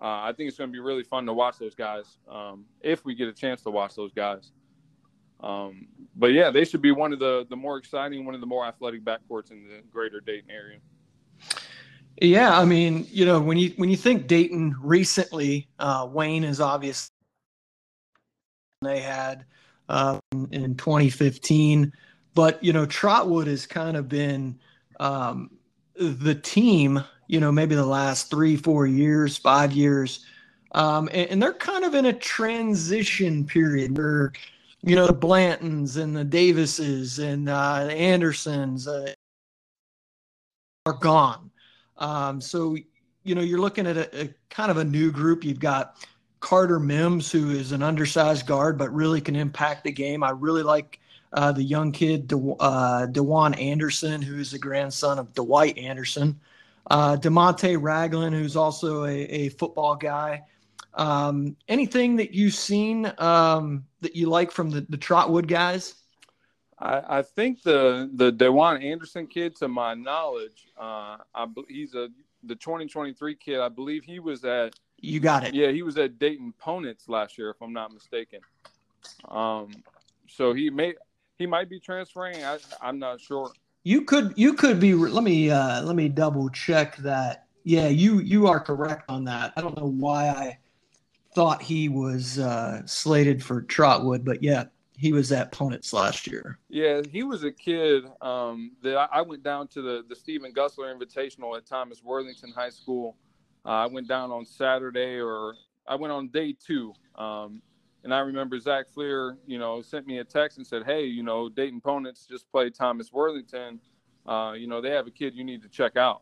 uh, I think it's going to be really fun to watch those guys um, if we get a chance to watch those guys. Um, but yeah, they should be one of the the more exciting, one of the more athletic backcourts in the greater Dayton area. Yeah, I mean, you know, when you when you think Dayton recently, uh, Wayne is obvious. They had um, in 2015, but you know, Trotwood has kind of been um, the team. You know, maybe the last three, four years, five years, um, and, and, they're kind of in a transition period where, you know, the Blantons and the Davises and uh, the Andersons uh, are gone. Um, so, you know, you're looking at a, a, kind of a new group. You've got Carter Mims, who is an undersized guard, but really can impact the game. I really like uh, the young kid, De- uh, Dewan Anderson, who's the grandson of Dwight Anderson. Uh, Demonte Ragland, who's also a, a football guy. Um, anything that you've seen um, that you like from the, the Trotwood guys? I, I think the the Dewan Anderson kid, to my knowledge, uh, I he's a the 2023 kid. I believe he was at. You got it. Yeah, he was at Dayton Ponitz last year, if I'm not mistaken. Um, so he may he might be transferring. I, I'm not sure. You could you could be. Let me uh, let me double check that. Yeah, you you are correct on that. I don't know why I thought he was uh, slated for Trotwood, but yeah, he was at Ponitz last year. Yeah, he was a kid um, that I, I, went down to the the Stephen Gussler Invitational at Thomas Worthington High School. Uh, I went down on Saturday, or I went on day two. Um, and I remember Zach Fleer, you know, sent me a text and said, "Hey, you know, Dayton Ponitz just played Thomas Worthington. Uh, you know, they have a kid you need to check out."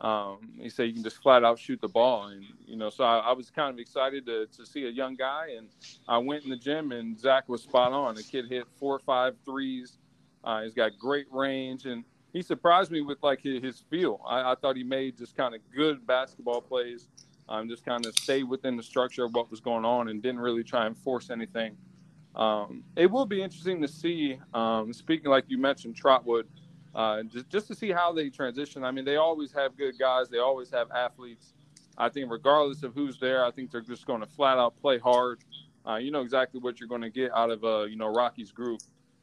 Um, he said you can just flat out shoot the ball, and you know, so I, I, was kind of excited to, to see a young guy, and I went in the gym, and Zach was spot on. The kid hit four or five threes. Uh, he's got great range, and he surprised me with like his, his feel. I, I, thought he made just kind of good basketball plays, um, just kind of stayed within the structure of what was going on, and didn't really try and force anything. Um, it will be interesting to see. Um, speaking like you mentioned, Trotwood uh, just, just to see how they transition. I mean, they always have good guys. They always have athletes. I think regardless of who's there, I think they're just going to flat out play hard. Uh, you know exactly what you're going to get out of uh, you know Rocky's group.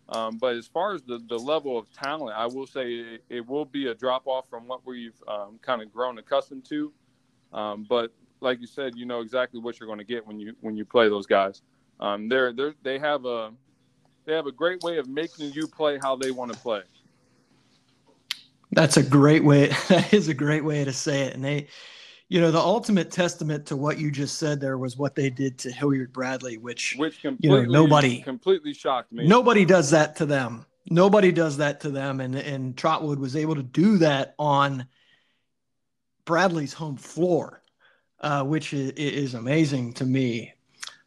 Um, but as far as the, the level of talent, I will say it, it will be a drop off from what we've um, kind of grown accustomed to. Um, but like you said, you know exactly what you're going to get when you when you play those guys. Um, they're, they're they have a they have a great way of making you play how they want to play. That's a great way. That is a great way to say it. And they, you know, the ultimate testament to what you just said there was what they did to Hilliard Bradley, which, which completely, you know, nobody completely shocked me. Nobody does that to them. Nobody does that to them. And and Trotwood was able to do that on Bradley's home floor, uh, which is, is amazing to me.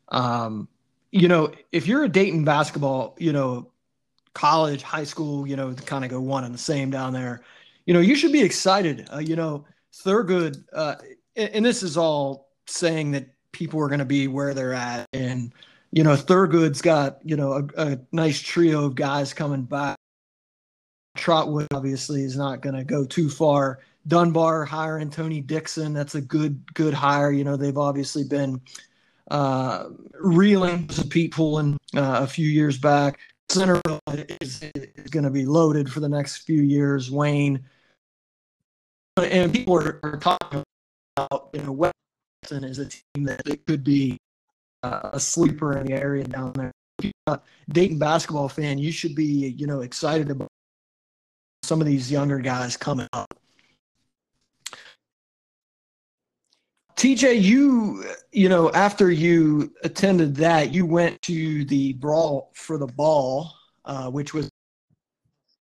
Um, you know, if you're a Dayton basketball, you know, college, high school, you know, kind of go one and the same down there. You know, you should be excited. Uh, you know, Thurgood, uh, and, and, this is all saying that people are going to be where they're at. And, you know, Thurgood's got, you know, a, a nice trio of guys coming back. Trotwood obviously is not going to go too far. Dunbar hiring Tony Dixon. That's a good, good hire. You know, they've obviously been uh, reeling to Pete Pullen uh, a few years back. Centerville is, is going to be loaded for the next few years. Wayne and people are, are talking about you know Weston is a team that it could be uh, a sleeper in the area down there. A Dayton basketball fan, you should be you know excited about some of these younger guys coming up. TJ, you you know after you attended that, you went to the brawl for the ball, uh, which was,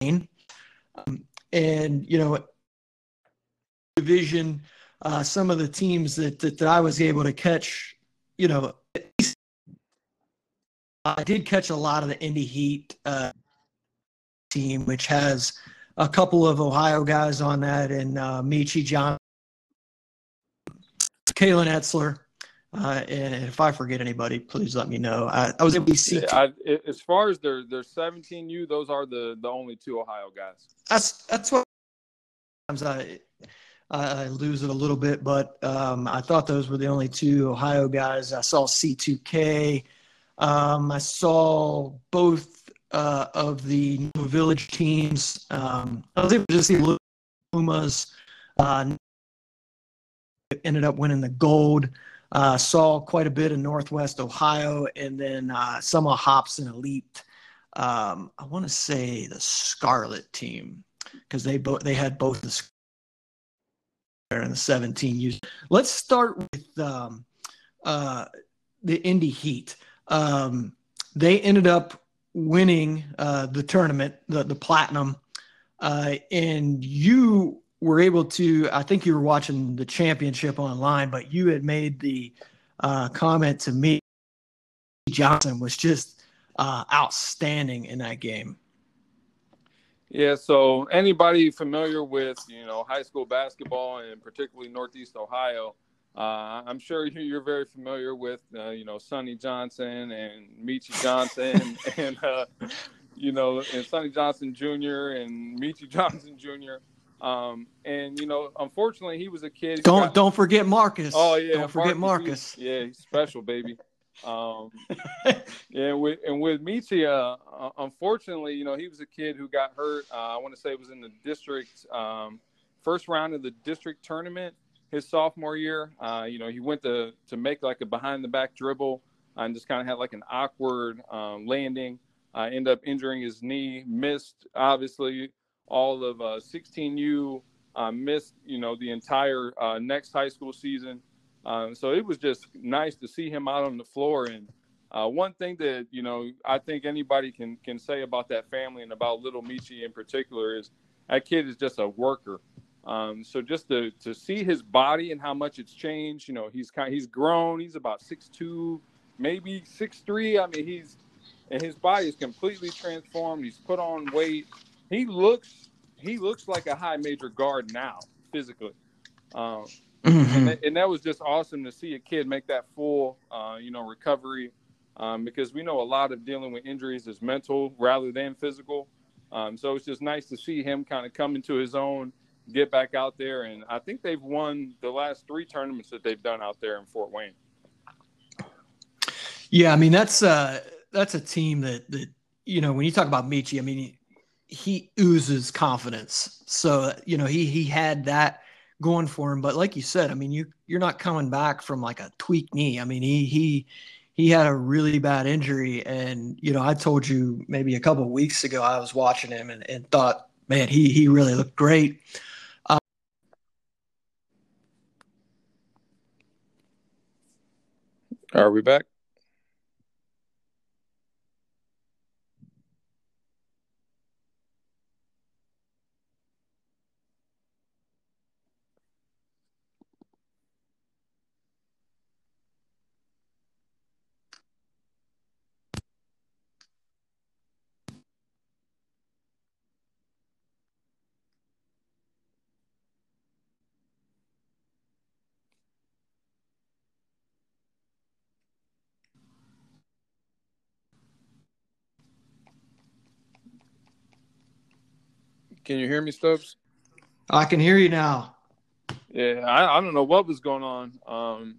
um, and you know, division. Uh, some of the teams that, that, that I was able to catch, you know, I did catch a lot of the Indy Heat uh, team, which has a couple of Ohio guys on that, and uh, Meechie John Kalen Etzler. Uh, and if I forget anybody, please let me know. I, I was able to see. I, as far as their their 17U, those are the the only two Ohio guys. That's that's what sometimes I I lose it a little bit, but um, I thought those were the only two Ohio guys. I saw C2K. Um, I saw both uh, of the village teams. Um, I was able to see Pumas uh, ended up winning the gold. Uh, saw quite a bit in Northwest Ohio, and then uh, some of Hobson Elite. Um, I want to say the Scarlet team because they both they had both the in the 17 years. Let's start with um, uh, the Indy Heat. Um, they ended up winning uh, the tournament, the the platinum, uh, and you were able to. I think you were watching the championship online, but you had made the uh, comment to me. Johnson was just uh, outstanding in that game. Yeah, so anybody familiar with you know high school basketball and particularly Northeast Ohio, uh, I'm sure you're very familiar with uh, you know Sonny Johnson and Meechie Johnson and uh, you know and Sonny Johnson Jr. and Meechie Johnson Jr. Um, and you know, unfortunately, he was a kid. Don't got, don't forget Marcus. Oh yeah, don't forget Marcus. Marcus. yeah, he's special, baby. Um, yeah, with, and with Meechie, uh, uh, unfortunately, you know, he was a kid who got hurt. Uh, I want to say it was in the district um, first round of the district tournament his sophomore year. Uh, you know, he went to to make like a behind the back dribble and just kind of had like an awkward um, landing. Uh, ended up injuring his knee. Missed obviously all of 16U. Uh, missed you know the entire next high school season. Um, so it was just nice to see him out on the floor. And uh, one thing that you know I think anybody can can say about that family and about little Meechie in particular is that kid is just a worker. Um, so just to to see his body and how much it's changed, you know, he's kind he's grown. He's about six two, maybe six three. I mean, he's and his body is completely transformed. He's put on weight. He looks he looks like a high major guard now physically. Um, Mm-hmm. And, that, and, that, was just awesome to see a kid make that full, uh, you know, recovery, um, because we know a lot of dealing with injuries is mental rather than physical. Um, so it's just nice to see him kind of come into his own, get back out there, and I think they've won the last three tournaments that they've done out there in Fort Wayne. Yeah, I mean that's uh, that's a team that that you know when you talk about Meechie, I mean he oozes confidence. So you know he he had that going for him. But like you said, I mean, you you're not coming back from like a tweak knee. I mean, he he he had a really bad injury, and you know, I told you maybe a couple weeks ago I was watching him and, and thought, man, he he really looked great. Are we back? Can you hear me, Stubbs? I can hear you now. Yeah, I, I don't know what was going on. Um,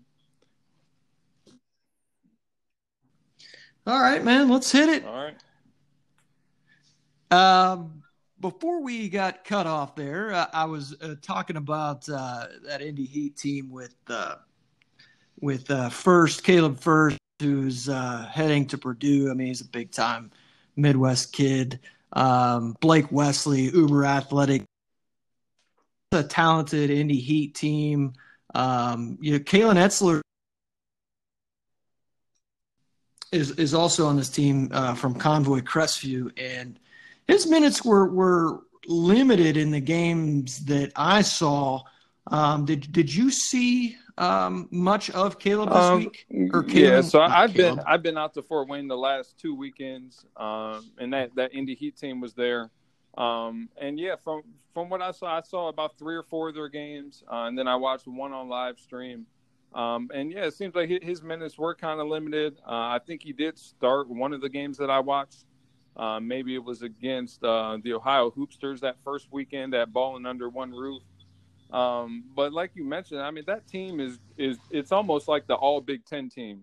all right, man, let's hit it. All right. Um, before we got cut off there, uh, I was uh, talking about uh, that Indy Heat team with uh, with uh, Furst Caleb Furst, who's uh, heading to Purdue. I mean, he's a big time Midwest kid. Um, Blake Wesley, uber athletic, a talented Indy Heat team. Um, you know, Kalen Etzler is is also on this team uh, from Convoy Crestview, and his minutes were were limited in the games that I saw. Um, did did you see um, much of Caleb this um, week? Or Caleb, yeah, so I've Caleb. been I've been out to Fort Wayne the last two weekends, um, and that that Indy Heat team was there. Um, and yeah, from from what I saw, I saw about three or four of their games, uh, and then I watched one on live stream. Um, and yeah, it seems like his minutes were kind of limited. Uh, I think he did start one of the games that I watched. Uh, maybe it was against uh, the Ohio Hoopsters that first weekend at Balling Under One Roof. Um, but like you mentioned, I mean that team is is it's almost like the All Big Ten team.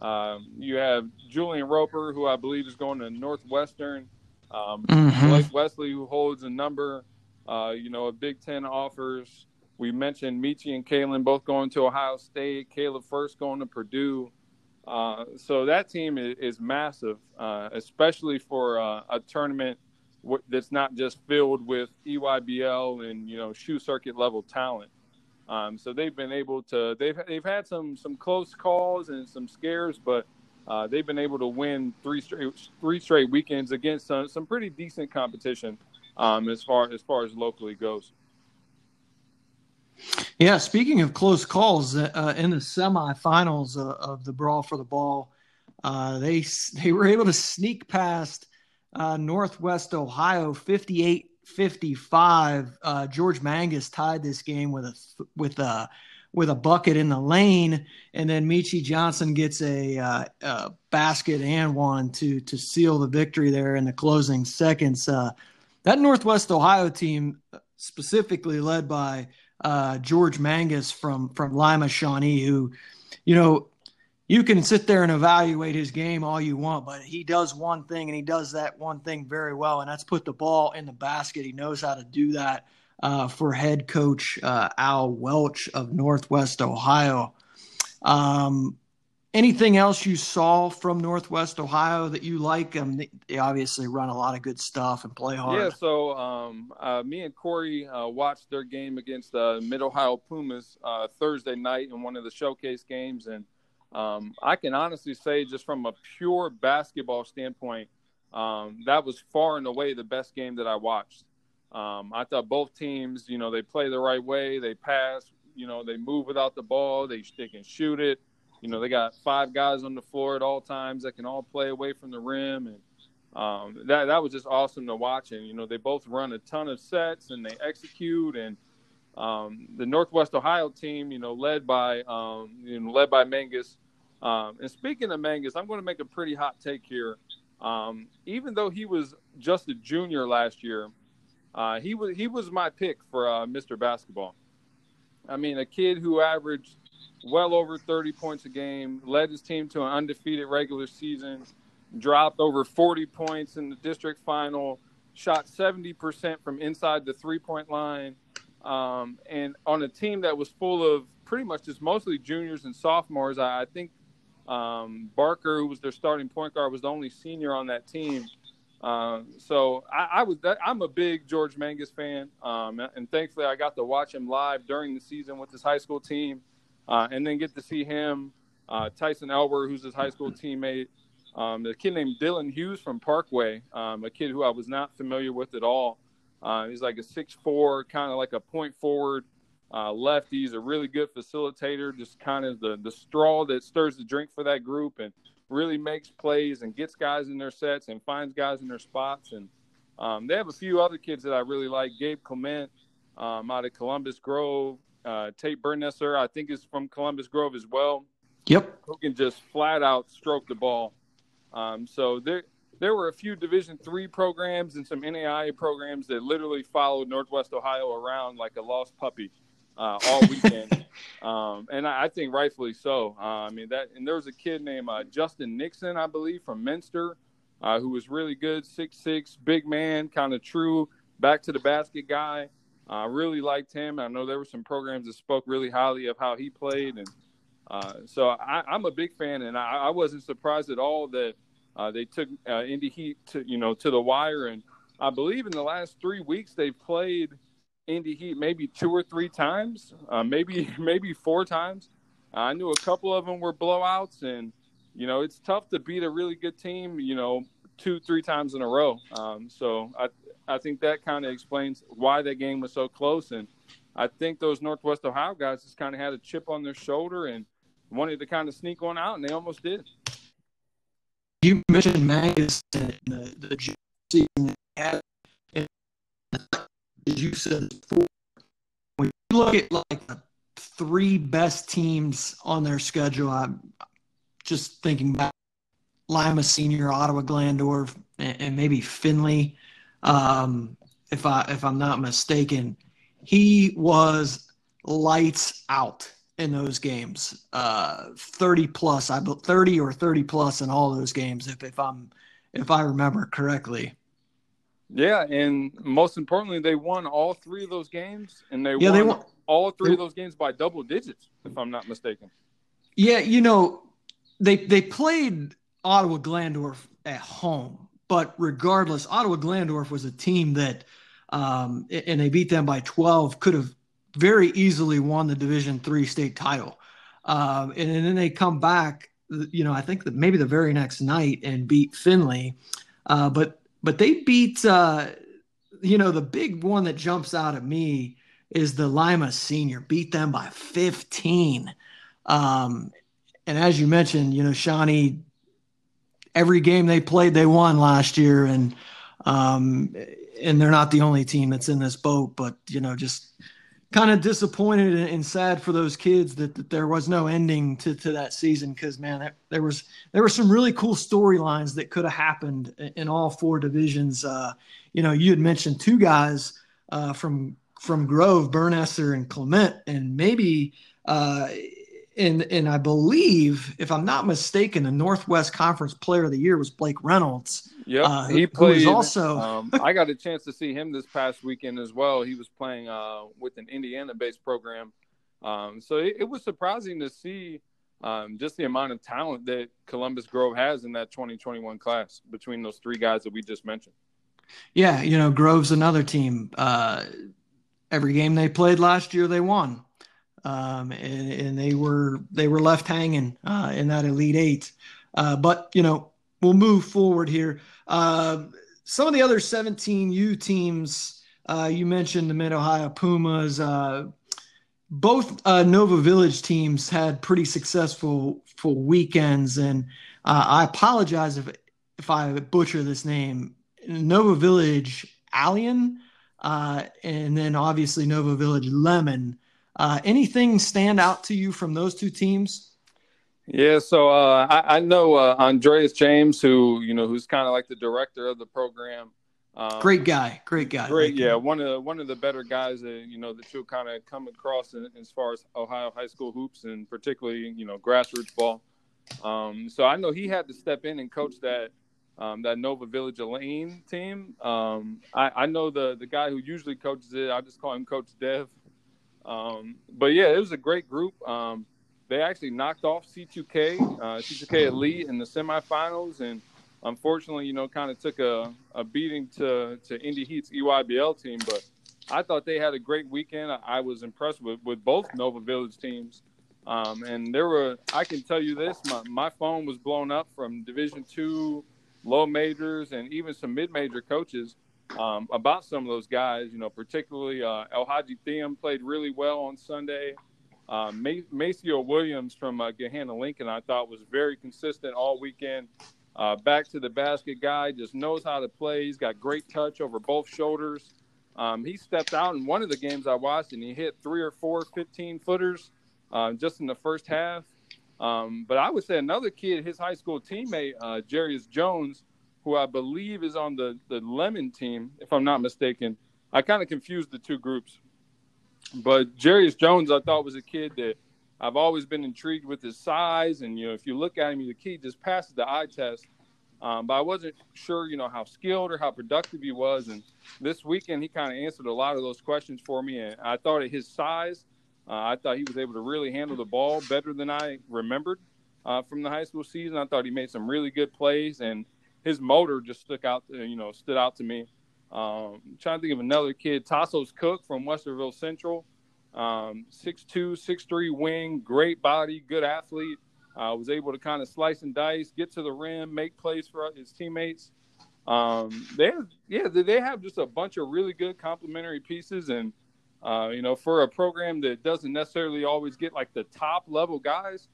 Um, you have Julian Roper, who I believe is going to Northwestern. Um, mm-hmm. Blake Wesley, who holds a number, uh, you know, of Big Ten offers. We mentioned Meechie and Kalen both going to Ohio State. Caleb Furst going to Purdue. Uh, so that team is, is massive, uh, especially for uh, a tournament that's not just filled with EYBL and you know shoe circuit level talent. Um, so they've been able to they've they've had some some close calls and some scares, but uh, they've been able to win three straight three straight weekends against some, some pretty decent competition um, as far as far as locally goes. Yeah, speaking of close calls, uh, in the semifinals uh, of the brawl for the ball, uh, they they were able to sneak past uh, Northwest Ohio 58-55. Uh, George Mangus tied this game with a with a with a bucket in the lane, and then Meechie Johnson gets a, uh, a, basket and one to to seal the victory there in the closing seconds. that Northwest Ohio team, specifically led by uh, George Mangus from from Lima Shawnee, who, you know, you can sit there and evaluate his game all you want, but he does one thing and he does that one thing very well, and that's put the ball in the basket. He knows how to do that uh, for head coach uh, Al Welch of Northwest Ohio. Um, anything else you saw from Northwest Ohio that you like? Um, they obviously run a lot of good stuff and play hard. Yeah, so um, uh, me and Corey uh, watched their game against uh, Mid Ohio Pumas uh, Thursday night in one of the showcase games, and um, I can honestly say, just from a pure basketball standpoint, um, that was far and away the best game that I watched. Um, I thought both teams, you know, they play the right way, they pass, you know, they move without the ball, they, they can shoot it you know, they got five guys on the floor at all times that can all play away from the rim, and um, that that was just awesome to watch. And you know, they both run a ton of sets and they execute. And um, the Northwest Ohio team, you know, led by um, you know, led by Mangus. Um, and speaking of Mangus, I'm going to make a pretty hot take here. Um, even though he was just a junior last year, uh, he was he was my pick for uh, Mr. Basketball. I mean, a kid who averaged well over 30 points a game, led his team to an undefeated regular season, dropped over 40 points in the district final, shot 70% from inside the three point line. Um, and on a team that was full of pretty much just mostly juniors and sophomores, I, I think um, Barker, who was their starting point guard, was the only senior on that team. Uh, so I, I was I'm a big George Mangus fan, um, and thankfully I got to watch him live during the season with his high school team uh, and then get to see him, uh, Tyson Elber, who's his high school teammate, um, a kid named Dylan Hughes from Parkway, um, a kid who I was not familiar with at all. Uh, he's like a six-four, kind of like a point forward uh, lefty. He's a really good facilitator, just kind of the, the straw that stirs the drink for that group and really makes plays and gets guys in their sets and finds guys in their spots. And um, they have a few other kids that I really like. Gabe Clement um, out of Columbus Grove, uh, Tate Bernesser, I think, is from Columbus Grove as well. Yep. Who can just flat out stroke the ball. Um, so there, there were a few Division three programs and some NAIA programs that literally followed Northwest Ohio around like a lost puppy uh, all weekend, um, and I, I, think rightfully so. Uh, I mean that, and there was a kid named uh, Justin Nixon, I believe, from Minster, uh, who was really good, six six, big man, kind of true, back to the basket guy. I really liked him. I know there were some programs that spoke really highly of how he played, and uh, so I, am a big fan. And I, I, wasn't surprised at all that uh, they took uh, Indy Heat to you know to the wire. And I believe in the last three weeks they've played Indy Heat maybe two or three times, uh, maybe maybe four times. I knew a couple of them were blowouts, and you know it's tough to beat a really good team. You know two three times in a row. Um, so I I think that kind of explains why that game was so close. And I think those Northwest Ohio guys just kind of had a chip on their shoulder and wanted to kind of sneak one out, and they almost did. You mentioned Mangus and the, the season had. You said before, when you look at like the three best teams on their schedule, I'm just thinking back Lima Senior, Ottawa Glandorf, and, and maybe Findlay. um, if I if I'm not mistaken. He was lights out in those games, uh, 30 plus, I 30 or 30 plus in all those games, if, if I'm if I remember correctly. Yeah, and most importantly, they won all three of those games, and they yeah, won, they won all three they, of those games by double digits, if I'm not mistaken. Yeah, you know, they they played Ottawa Glandorf at home, but regardless, Ottawa Glandorf was a team that, um, and they beat them by 12, could have very easily won the Division three state title. Um, and, and, then they come back, you know, I think that maybe the very next night and beat Findlay. Uh, but but they beat, uh, you know, the big one that jumps out at me is the Lima Senior beat them by 15. Um, and as you mentioned, you know, Shawnee, every game they played, they won last year, and um, and they're not the only team that's in this boat. But you know, just kind of disappointed and sad for those kids that, that there was no ending to, to that season because man that, there was there were some really cool storylines that could have happened in all four divisions. Uh, you know you had mentioned two guys uh, from from grove burnesser and clement and maybe uh, and and I believe, if I'm not mistaken, the Northwest Conference Player of the Year was Blake Reynolds. Yeah, uh, he played. also. um, I got a chance to see him this past weekend as well. He was playing uh, with an Indiana-based program, um, so it, it, was surprising to see um, just the amount of talent that Columbus Grove has in that 2021 class between those three guys that we just mentioned. Yeah, you know, Grove's another team. Uh, every game they played last year, they won um, and, and, they were they were left hanging uh, in that Elite Eight. Uh, but you know, we'll move forward here. Uh, some of the other 17U teams uh, you mentioned the Mid Ohio Pumas. Uh, both uh, Nova Village teams had pretty successful full weekends, and I apologize if if I butcher this name. Nova Village Alien, and then obviously Nova Village Lemon. Uh, anything stand out to you from those two teams? Yeah, so uh, I, I, know uh, Andreas James, who you know, who's kind of like the director of the program. Um, great guy, great guy. Great, yeah, one of the, one of the better guys that you know that you'll kind of come across in, as far as Ohio high school hoops and particularly you know grassroots ball. Um, so I know he had to step in and coach that um, that Nova Village Elaine team. Um, I, I, know the the guy who usually coaches it. I just call him Coach Dev. Um, but yeah, it was a great group. Um, they actually knocked off C2K, uh, C2K Elite in the semifinals, and unfortunately, you know, kind of took a, a beating to to Indy Heat's EYBL team. But I thought they had a great weekend. I, I was impressed with with both Nova Village teams. Um, and there were, I can tell you this, my, my phone was blown up from Division two low majors and even some mid major coaches um, about some of those guys. You know, particularly uh, El Haji Thiam played really well on Sunday. Um, Maceo Williams from uh, Gahanna Lincoln, I thought was very consistent all weekend. Uh, back to the basket guy, just knows how to play. He's got great touch over both shoulders. Um, he stepped out in one of the games I watched and he hit three or four 15 footers uh, just in the first half. Um, but I would say another kid, his high school teammate, uh, Jarius Jones, who I believe is on the, the Lemon team, if I'm not mistaken. I kind of confused the two groups. But Jarius Jones, I thought was a kid that I've always been intrigued with his size. And, you know, if you look at him, the kid just passes the eye test. Um, but I wasn't sure, you know, how skilled or how productive he was. And this weekend, he kind of answered a lot of those questions for me. And I thought at his size, uh, I thought he was able to really handle the ball better than I remembered uh, from the high school season. I thought he made some really good plays. And his motor just stuck out, you know, stood out to me. Um, trying to think of another kid, Tassos Cook from Westerville Central, um, 6'2", 6'3", wing, great body, good athlete. Uh, was able to kind of slice and dice, get to the rim, make plays for his teammates. Um, they have, yeah, they have just a bunch of really good complementary pieces, and uh, you know, for a program that doesn't necessarily always get like the top level guys,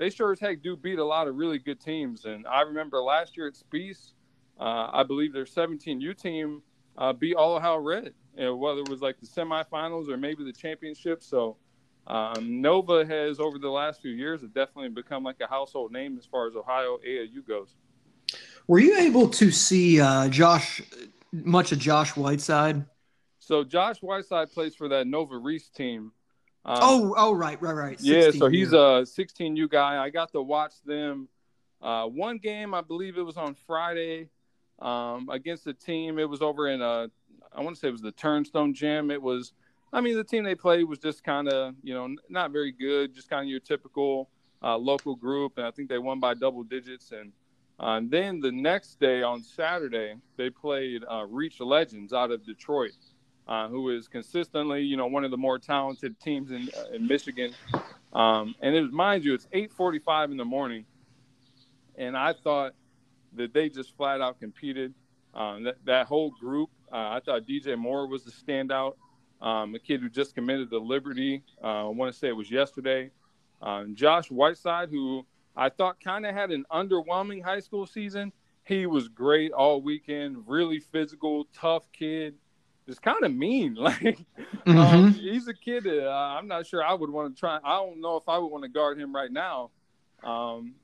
they sure as heck do beat a lot of really good teams. And I remember last year at Spiece, uh, I believe their 17U team uh, beat All Ohio Red, you know, whether it was like the semifinals or maybe the championship. So um, Nova has, over the last few years, have definitely become like a household name as far as Ohio AAU goes. Were you able to see uh, Josh, much of Josh Whiteside? So Josh Whiteside plays for that Nova Reese team. Um, oh, oh, right, right, right. Yeah, so he's a 16U guy. I got to watch them uh, one game. I believe it was on Friday um, against a team. It was over in a, I want to say it was the Turnstone Gym. It was, I mean, the team they played was just kind of, you know, not very good. Just kind of your typical uh, local group, and I think they won by double digits. And, uh, and then the next day on Saturday, they played uh, Reach Legends out of Detroit uh, who is consistently, you know, one of the more talented teams in uh, in Michigan. Um, and it was, mind you, it's 8:45 in the morning, and I thought that they just flat out competed. Um, that that whole group, uh, I thought DJ Moore was the standout. Um, a kid who just committed to Liberty. Uh, I want to say it was yesterday. Um, Josh Whiteside, who I thought kind of had an underwhelming high school season. He was great all weekend. Really physical, tough kid is kind of mean. Like um, mm-hmm. um, he's a kid. That, uh, I'm not sure I would want to try. I don't know if I would want to guard him right now. Um,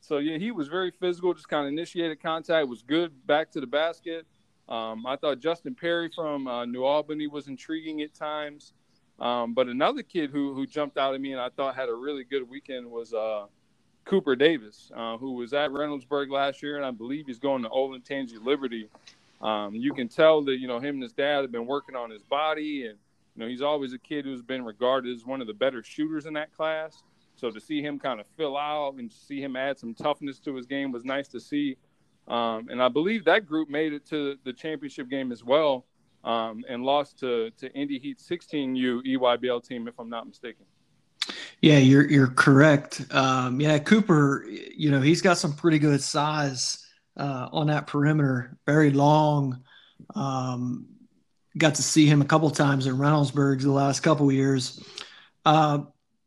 so yeah, he was very physical. Just kind of initiated contact. Was good back to the basket. Um, I thought Justin Perry from uh, New Albany was intriguing at times. Um, but another kid who who jumped out at me and I thought had a really good weekend was uh, Cooper Davis, uh, who was at Reynoldsburg last year, and I believe he's going to Olentangy Liberty um, you can tell that you know him and his dad have been working on his body, and you know he's always a kid who's been regarded as one of the better shooters in that class. So to see him kind of fill out and see him add some toughness to his game was nice to see. Um, and I believe that group made it to the championship game as well, um, and lost to to Indy Heat 16U EYBL team, if I'm not mistaken. Yeah, you're you're correct. Um, yeah, Cooper, you know he's got some pretty good size uh, on that perimeter, very long. Um, got to see him a couple times in Reynoldsburg the last couple years. Uh,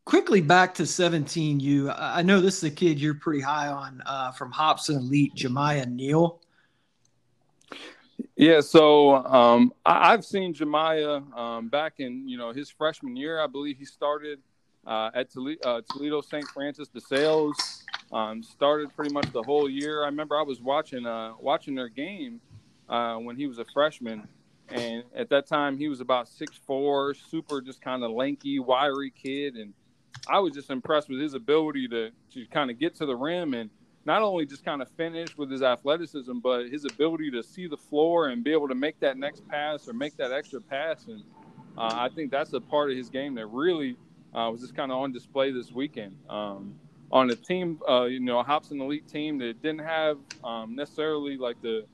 quickly back to 17U. I know this is a kid you're pretty high on uh, from Hobson Elite, Jemiah Neal. Yeah, so um, I, have seen Jemiah um, back in you know his freshman year. I believe he started uh, at Toledo, uh, Toledo St. Francis de Sales. Um, started pretty much the whole year. I remember I was watching uh, watching their game uh, when he was a freshman, and at that time he was about six four, super just kind of lanky, wiry kid, and I was just impressed with his ability to to kind of get to the rim and not only just kind of finish with his athleticism, but his ability to see the floor and be able to make that next pass or make that extra pass. And uh, I think that's a part of his game that really uh, was just kind of on display this weekend. Um, on a team, uh, you know, a Hobson elite team that didn't have um, necessarily like the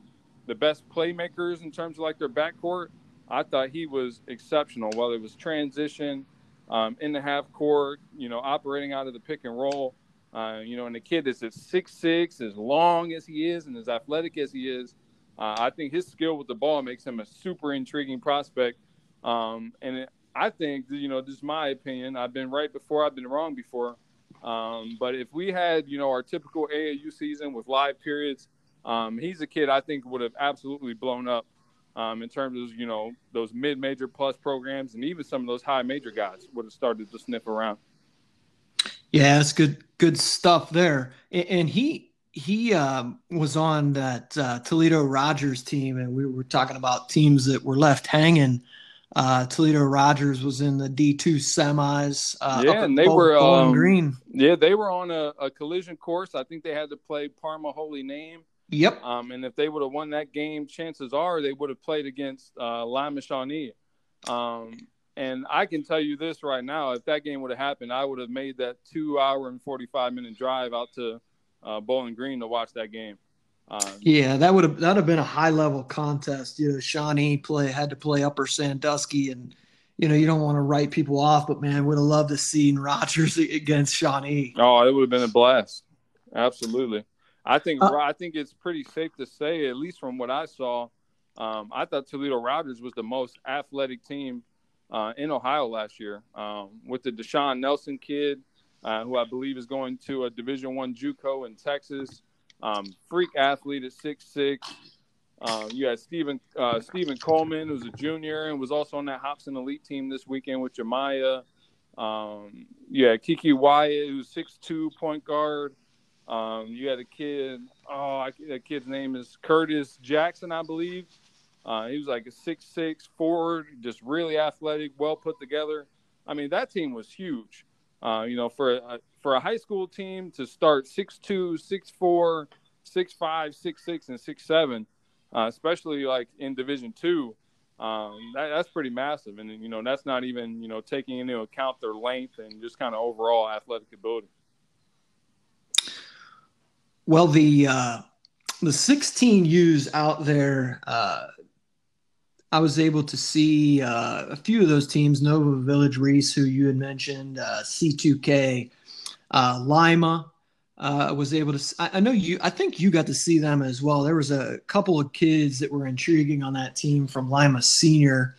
the best playmakers in terms of like their backcourt. I thought he was exceptional, whether it was transition, um, in the half court, you know, operating out of the pick and roll. Uh, you know, and the kid is at six six, as long as he is and as athletic as he is, uh, I think his skill with the ball makes him a super intriguing prospect. Um, and it, I think, you know, this is my opinion. I've been right before, I've been wrong before. Um, but if we had, you know, our typical AAU season with live periods, um, he's a kid I think would have absolutely blown up um, in terms of, you know, those mid-major plus programs and even some of those high major guys would have started to sniff around. Yeah, it's good, good stuff there. And he he um, was on that uh, Toledo Rogers team, and we were talking about teams that were left hanging uh, Toledo Rogers was in the D two semis. Uh, yeah, and they were um, Green. Yeah, they were on a, a, collision course. I think they had to play Parma Holy Name. Yep. Um, and if they would have won that game, chances are they would have played against uh, Lima Shawnee. Um, and I can tell you this right now: if that game would have happened, I would have made that two hour and forty five minute drive out to uh, Bowling Green to watch that game. Um, yeah, that would have that have been a high level contest. You know, Shawnee play had to play Upper Sandusky, and you know you don't want to write people off, but man, would have loved to see Rogers against Shawnee. Oh, it would have been a blast. Absolutely, I think uh, I think it's pretty safe to say, at least from what I saw, um, I thought Toledo Rogers was the most athletic team uh, in Ohio last year, um, with the Deshaun Nelson kid, uh, who I believe is going to a Division One JUCO in Texas. Um, freak athlete at six six. Um, you had Stephen uh, Stephen Coleman, who's a junior and was also on that Hobson Elite team this weekend with Jemiah. Um, you had Kiki Wyatt, who's six two point guard. Um, you had a kid. Oh, I, that kid's name is Curtis Jackson, I believe. Uh, he was like a six six forward, just really athletic, well put together. I mean, that team was huge. Uh, you know, for a, for a high school team to start 6'2", 6'4", 6'5", 6'6", and 6'7", uh, especially like in Division Two, um, that, that's pretty massive. And you know, that's not even you know taking into account their length and just kind of overall athletic ability. Well, the uh, the 16 U's out there. Uh, I was able to see uh, a few of those teams, Nova Village Reese, who you had mentioned, uh, C2K, uh, Lima. Uh, was able to. I, I know you. I think you got to see them as well. There was a couple of kids that were intriguing on that team from Lima Senior.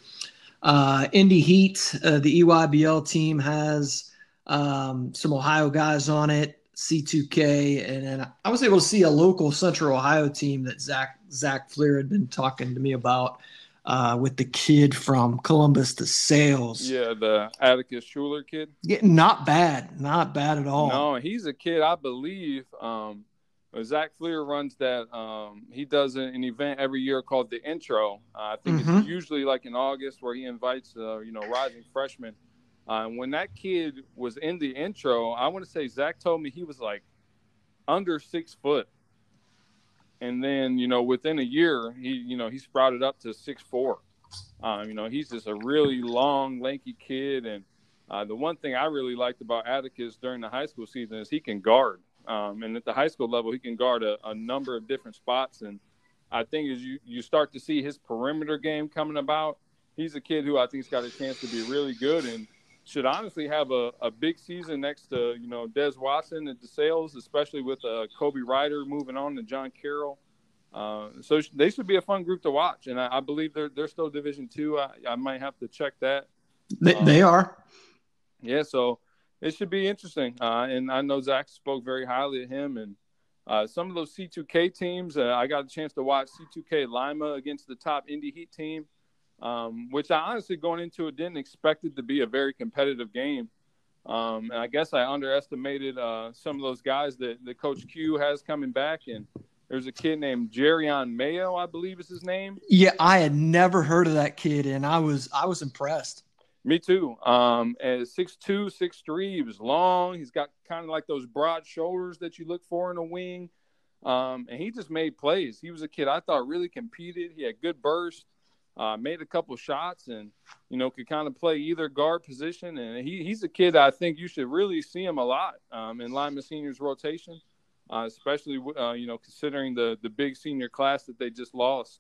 Uh, Indy Heat, uh, the EYBL team has um, some Ohio guys on it. C2K, and then I was able to see a local Central Ohio team that Zach Zach Fleer had been talking to me about uh, with the kid from Columbus DeSales. Yeah, the Atticus Schuler kid. Yeah, not bad, not bad at all. No, he's a kid I believe. Um, Zach Fleer runs that. Um, he does an event every year called the Intro. Uh, I think mm-hmm. it's usually like in August where he invites uh, you know rising freshmen uh, when that kid was in the intro, I want to say Zach told me he was like under six foot, and then you know within a year he you know he sprouted up to six four. Um, you know he's just a really long, lanky kid, and uh, the one thing I really liked about Atticus during the high school season is he can guard, um, and at the high school level he can guard a, a number of different spots, and I think as you you start to see his perimeter game coming about, he's a kid who I think's got a chance to be really good. And should honestly have a, a big season next to you know Des Watson at DeSales, especially with uh, Kobe Ryder moving on to John Carroll. Uh, so they should be a fun group to watch, and I, I believe they're they're still Division Two. I, I might have to check that. They, um, they are. Yeah, so it should be interesting. Uh, and I know Zach spoke very highly of him, and uh, some of those C2K teams. Uh, I got a chance to watch C2K Lima against the top Indy Heat team um, which I honestly going into it didn't expect it to be a very competitive game. Um, and I guess I underestimated uh, some of those guys that, that Coach Q has coming back. And there's a kid named Jerion Mayo, I believe is his name. Yeah, I had never heard of that kid, and I was I was impressed. Me too. Um, at 6'2", 6'3", he was long. He's got kind of like those broad shoulders that you look for in a wing. Um, and he just made plays. He was a kid I thought really competed. He had good burst uh, made a couple shots and you know could kind of play either guard position and he, he's a kid I think you should really see him a lot um, in Lima Seniors rotation, uh, especially uh, you know considering the the big senior class that they just lost.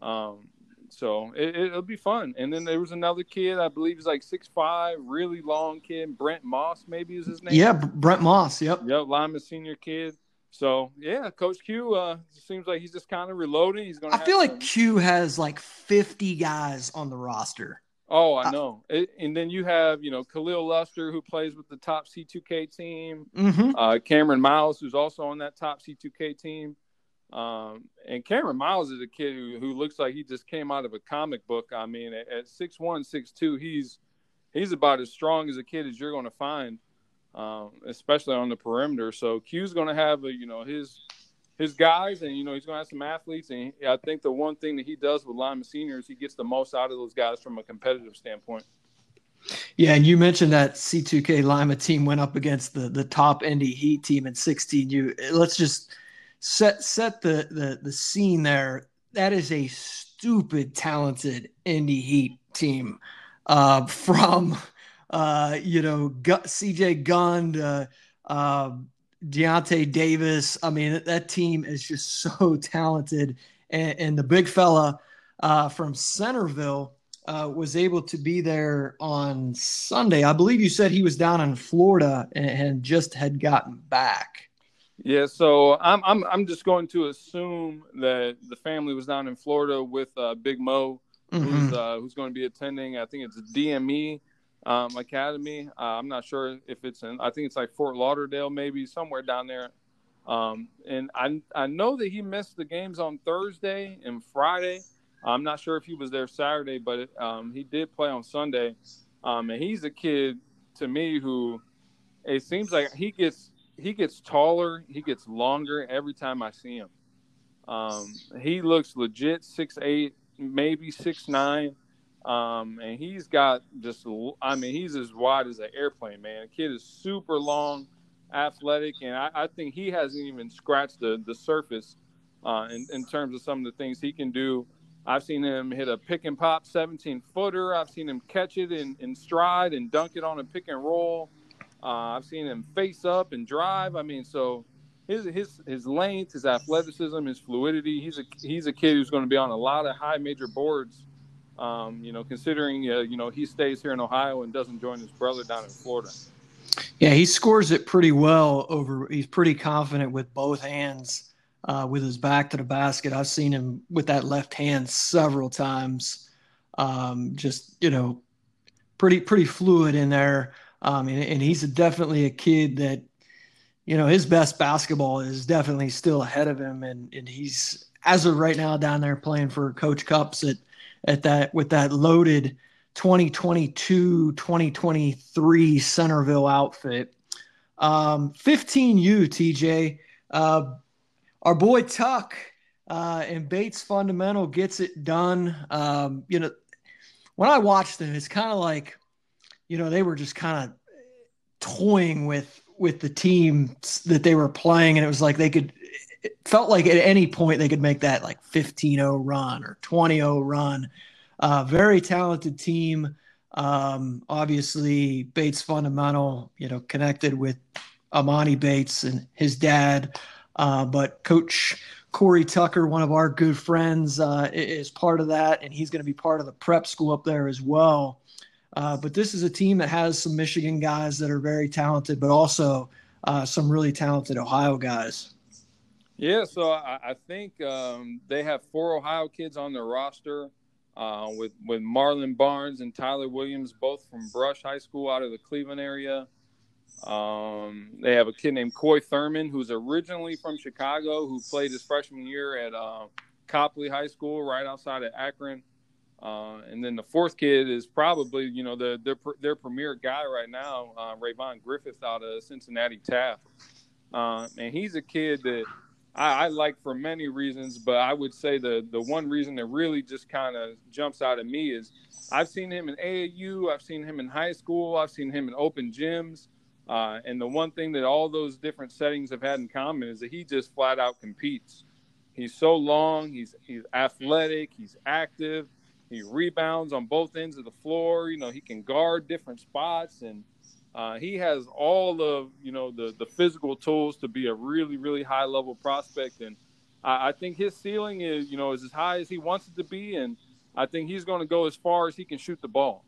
Um, so it, will be fun. And then there was another kid I believe he's like six five, really long kid, Brent Moss maybe is his name. Yeah, Brent Moss. Yep. Yep, Lima senior kid. So yeah, Coach Q uh, seems like he's just kind of reloading. He's going. I feel like Q has like fifty guys on the roster. Oh, I know. It, and then you have you know Khalil Luster who plays with the top C2K team. Mm-hmm. Uh, Cameron Miles who's also on that top C2K team. Um, and Cameron Miles is a kid who, who looks like he just came out of a comic book. I mean, at, at six one, six two, he's he's about as strong as a kid as you're going to find um, especially on the perimeter. So Q's going to have a, you know his his guys, and you know he's going to have some athletes. And I think the one thing that he does with Lima seniors, he gets the most out of those guys from a competitive standpoint. Yeah, and you mentioned that C2K Lima team went up against the the top Indy Heat team in 16. You let's just set set the the the scene there. That is a stupid talented Indy Heat team uh, from uh, you know, CJ Gund, uh, uh, Deontay Davis. I mean, that team is just so talented. And, and the big fella uh, from Centerville uh, was able to be there on Sunday. I believe you said he was down in Florida and, and just had gotten back. Yeah, so I'm I'm I'm just going to assume that the family was down in Florida with uh, Big Mo, mm-hmm. who's uh, who's going to be attending. I think it's DME um, Academy. Uh, I'm not sure if it's in. I think it's like Fort Lauderdale, maybe somewhere down there. Um, and I I know that he missed the games on Thursday and Friday. I'm not sure if he was there Saturday, but um, he did play on Sunday. Um, and he's a kid to me who it seems like he gets he gets taller, he gets longer every time I see him. Um, he looks legit six eight, maybe six nine. Um, and he's got just, I mean, he's as wide as an airplane, man. The kid is super long, athletic, and I, I think he hasn't even scratched the, the surface uh, in, in terms of some of the things he can do. I've seen him hit a pick and pop 17 footer. I've seen him catch it in, in stride and dunk it on a pick and roll. Uh, I've seen him face up and drive. I mean, so his his his length, his athleticism, his fluidity. He's a he's a kid who's going to be on a lot of high major boards. Um, you know, considering uh, you know he stays here in Ohio and doesn't join his brother down in Florida. Yeah, he scores it pretty well over. He's pretty confident with both hands, uh, with his back to the basket. I've seen him with that left hand several times. Um, just you know, pretty pretty fluid in there. Um, and, and he's definitely a kid that you know, his best basketball is definitely still ahead of him, and and he's as of right now down there playing for Coach Cupps at at that with that loaded 2022 2023 Centerville outfit. Um, 15U TJ, uh, our boy Tuck uh, and Bates Fundamental gets it done. Um, you know, when I watched them, it's kind of like, you know, they were just kind of toying with with the team that they were playing, and it was like they could. It felt like at any point they could make that like 15-0 run or 20-0 run. Uh, very talented team. Um, obviously, Bates fundamental, you know, connected with Amani Bates and his dad. Uh, but Coach Corey Tucker, one of our good friends, uh, is part of that, and he's going to be part of the prep school up there as well. Uh, but this is a team that has some Michigan guys that are very talented, but also uh, some really talented Ohio guys. Yeah, so I, I think um, they have four Ohio kids on their roster, uh, with with Marlon Barnes and Tyler Williams, both from Brush High School out of the Cleveland area. Um, they have a kid named Coy Thurman, who's originally from Chicago, who played his freshman year at uh, Copley High School, right outside of Akron. Uh, and then the fourth kid is probably, you know, the, their their premier guy right now, uh, Rayvon Griffith out of Cincinnati Taft. Uh, and he's a kid that I, I, like for many reasons, but I would say the the one reason that really just kind of jumps out at me is I've seen him in AAU, I've seen him in high school, I've seen him in open gyms. Uh, and the one thing that all those different settings have had in common is that he just flat out competes. He's so long, he's he's athletic, he's active he rebounds on both ends of the floor. You know, he can guard different spots, and uh, he has all of you know the the physical tools to be a really really high level prospect. And I, I think his ceiling is you know is as high as he wants it to be, and I think he's going to go as far as he can shoot the ball.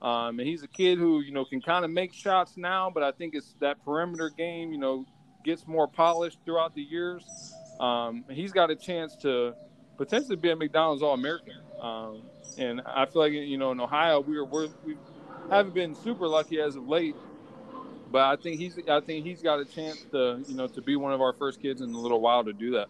Um, and he's a kid who you know can kind of make shots now, but I think it's that perimeter game you know gets more polished throughout the years. Um, he's got a chance to potentially be a McDonald's All American. Um, and I feel like you know in Ohio we are we're, we haven't been super lucky as of late, but I think he's I think he's got a chance to you know to be one of our first kids in a little while to do that.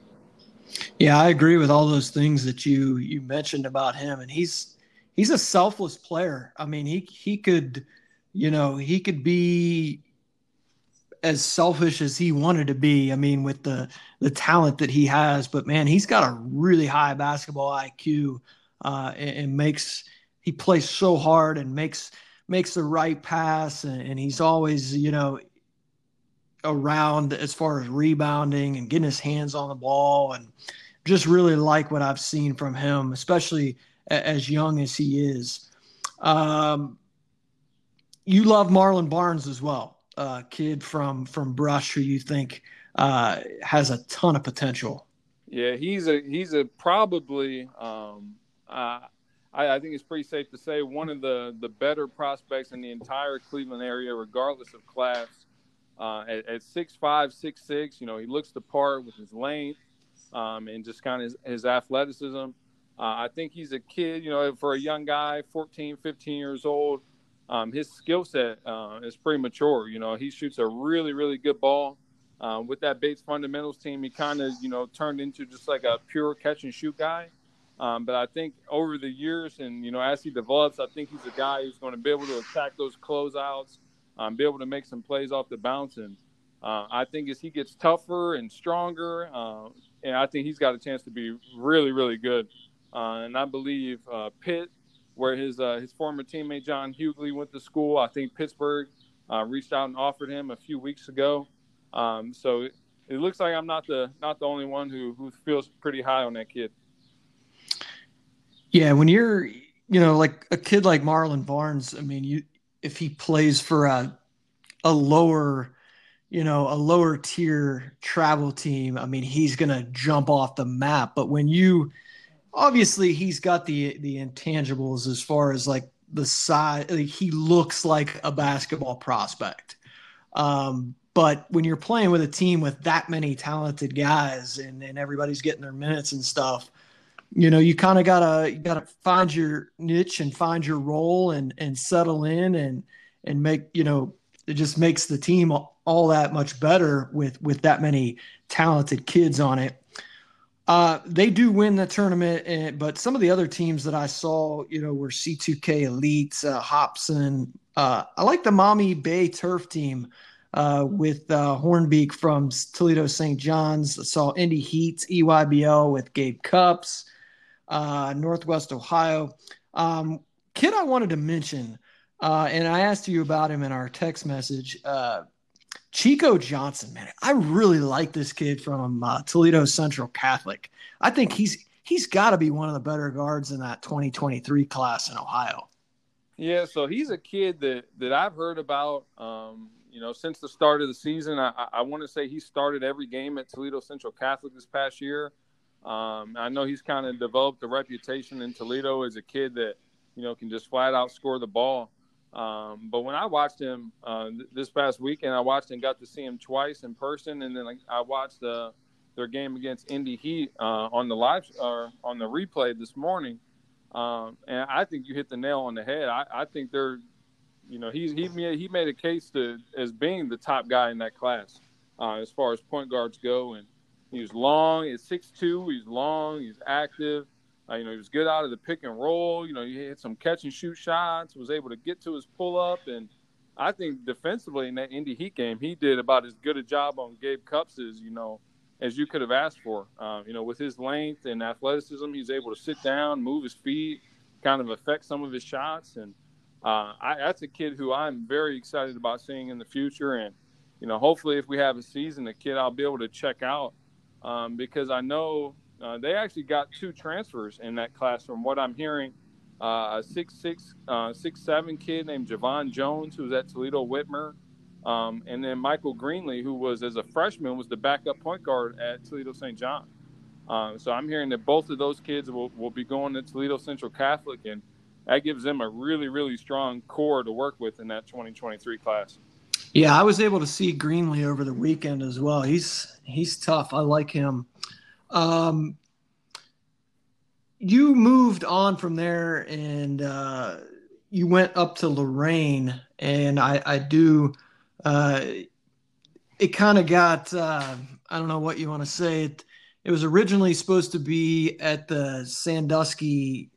Yeah, I agree with all those things that you you mentioned about him, and he's he's a selfless player. I mean, he he could, you know, he could be as selfish as he wanted to be. I mean, with the the talent that he has, but man, he's got a really high basketball IQ uh, and, and, makes he plays so hard and makes makes the right pass, and, and he's always you know around as far as rebounding and getting his hands on the ball, and just really like what I've seen from him, especially as young as he is. Um, you love Marlon Barnes as well, a kid from from Brush who you think uh, has a ton of potential. Yeah, he's a he's a probably um, uh, I, I, think it's pretty safe to say one of the, the better prospects in the entire Cleveland area, regardless of class. Uh, at, at six five, six six, you know, he looks the part with his length um, and just kind of his, his athleticism. Uh, I think he's a kid, you know, for a young guy, 14, 15 years old. Um, his skill set uh, is pretty mature. You know, he shoots a really, really good ball. Uh, with that Bates fundamentals team, he kind of, you know, turned into just like a pure catch and shoot guy. Um, but I think over the years, and you know, as he develops, I think he's a guy who's going to be able to attack those closeouts, um, be able to make some plays off the bounce. And uh, I think as he gets tougher and stronger, uh, and I think he's got a chance to be really, really good. Uh, and I believe uh, Pitt where his uh, his former teammate John Hugley went to school. I think Pittsburgh uh, reached out and offered him a few weeks ago. Um, so it, it, looks like I'm not the not the only one who who feels pretty high on that kid. Yeah, when you're you know like a kid like Marlon Barnes, I mean, you if he plays for a a lower you know a lower tier travel team, I mean, he's gonna jump off the map. But when you obviously he's got the the intangibles as far as like the size. Like he looks like a basketball prospect. Um, but when you're playing with a team with that many talented guys and, and everybody's getting their minutes and stuff, you know, you kind of gotta you gotta find your niche and find your role and and settle in and and make you know it just makes the team all that much better with with that many talented kids on it. Uh, they do win the tournament, and, but some of the other teams that I saw, you know, were C2K Elites, uh, Hobson. Uh, I like the Maumee Bay Turf team uh, with uh, Hornbeak from Toledo St. John's. I saw Indy Heat, EYBL with Gabe Cupps, uh, Northwest Ohio. Um, kid I wanted to mention, and I asked you about him in our text message. Chico Johnson, man, I really like this kid from uh, Toledo Central Catholic. I think he's he's got to be one of the better guards in that 2023 class in Ohio. Yeah, so he's a kid that that I've heard about. Um, you know, since the start of the season, I, I want to say he started every game at Toledo Central Catholic this past year. Um, I know he's kind of developed a reputation in Toledo as a kid that you know can just flat out score the ball. Um, but when I watched him uh, th- this past weekend, I watched and got to see him twice in person, and then like, I watched uh, their game against Indy Heat uh, on the live or on the replay this morning. Um, and I think you hit the nail on the head. I, I think they're, you know, he's he made, he made a case to as being the top guy in that class uh, as far as point guards go, and he's long. He's six two. He's long. He's active. Uh, you know, he was good out of the pick and roll. You know, he hit some catch and shoot shots, was able to get to his pull up. And I think defensively in that Indy Heat game, he did about as good a job on Gabe Cupps as, you know, as you could have asked for. Uh, you know, with his length and athleticism, he's able to sit down, move his feet, kind of affect some of his shots. And uh, I, that's a kid who I'm very excited about seeing in the future. And, you know, hopefully if we have a season, a kid I'll be able to check out um, because I know uh, they actually got two transfers in that class, from what I'm hearing. Uh, a six six uh, six seven kid named Javon Jones, who was at Toledo Whitmer, um, and then Michael Greenlee, who was as a freshman was the backup point guard at Toledo St. John. Uh, so I'm hearing that both of those kids will, will be going to Toledo Central Catholic, and that gives them a really really strong core to work with in that 2023 class. Yeah, I was able to see Greenlee over the weekend as well. He's he's tough. I like him. Um, you moved on from there and uh, you went up to Lorain, and I, I do. Uh, it kind of got uh, I don't know what you want to say. It it was originally supposed to be at the Sandusky.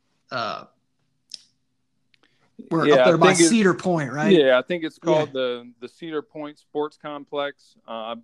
We're yeah, up there by Cedar Point, right? Yeah, I think it's called yeah. the the Cedar Point Sports Complex. Uh,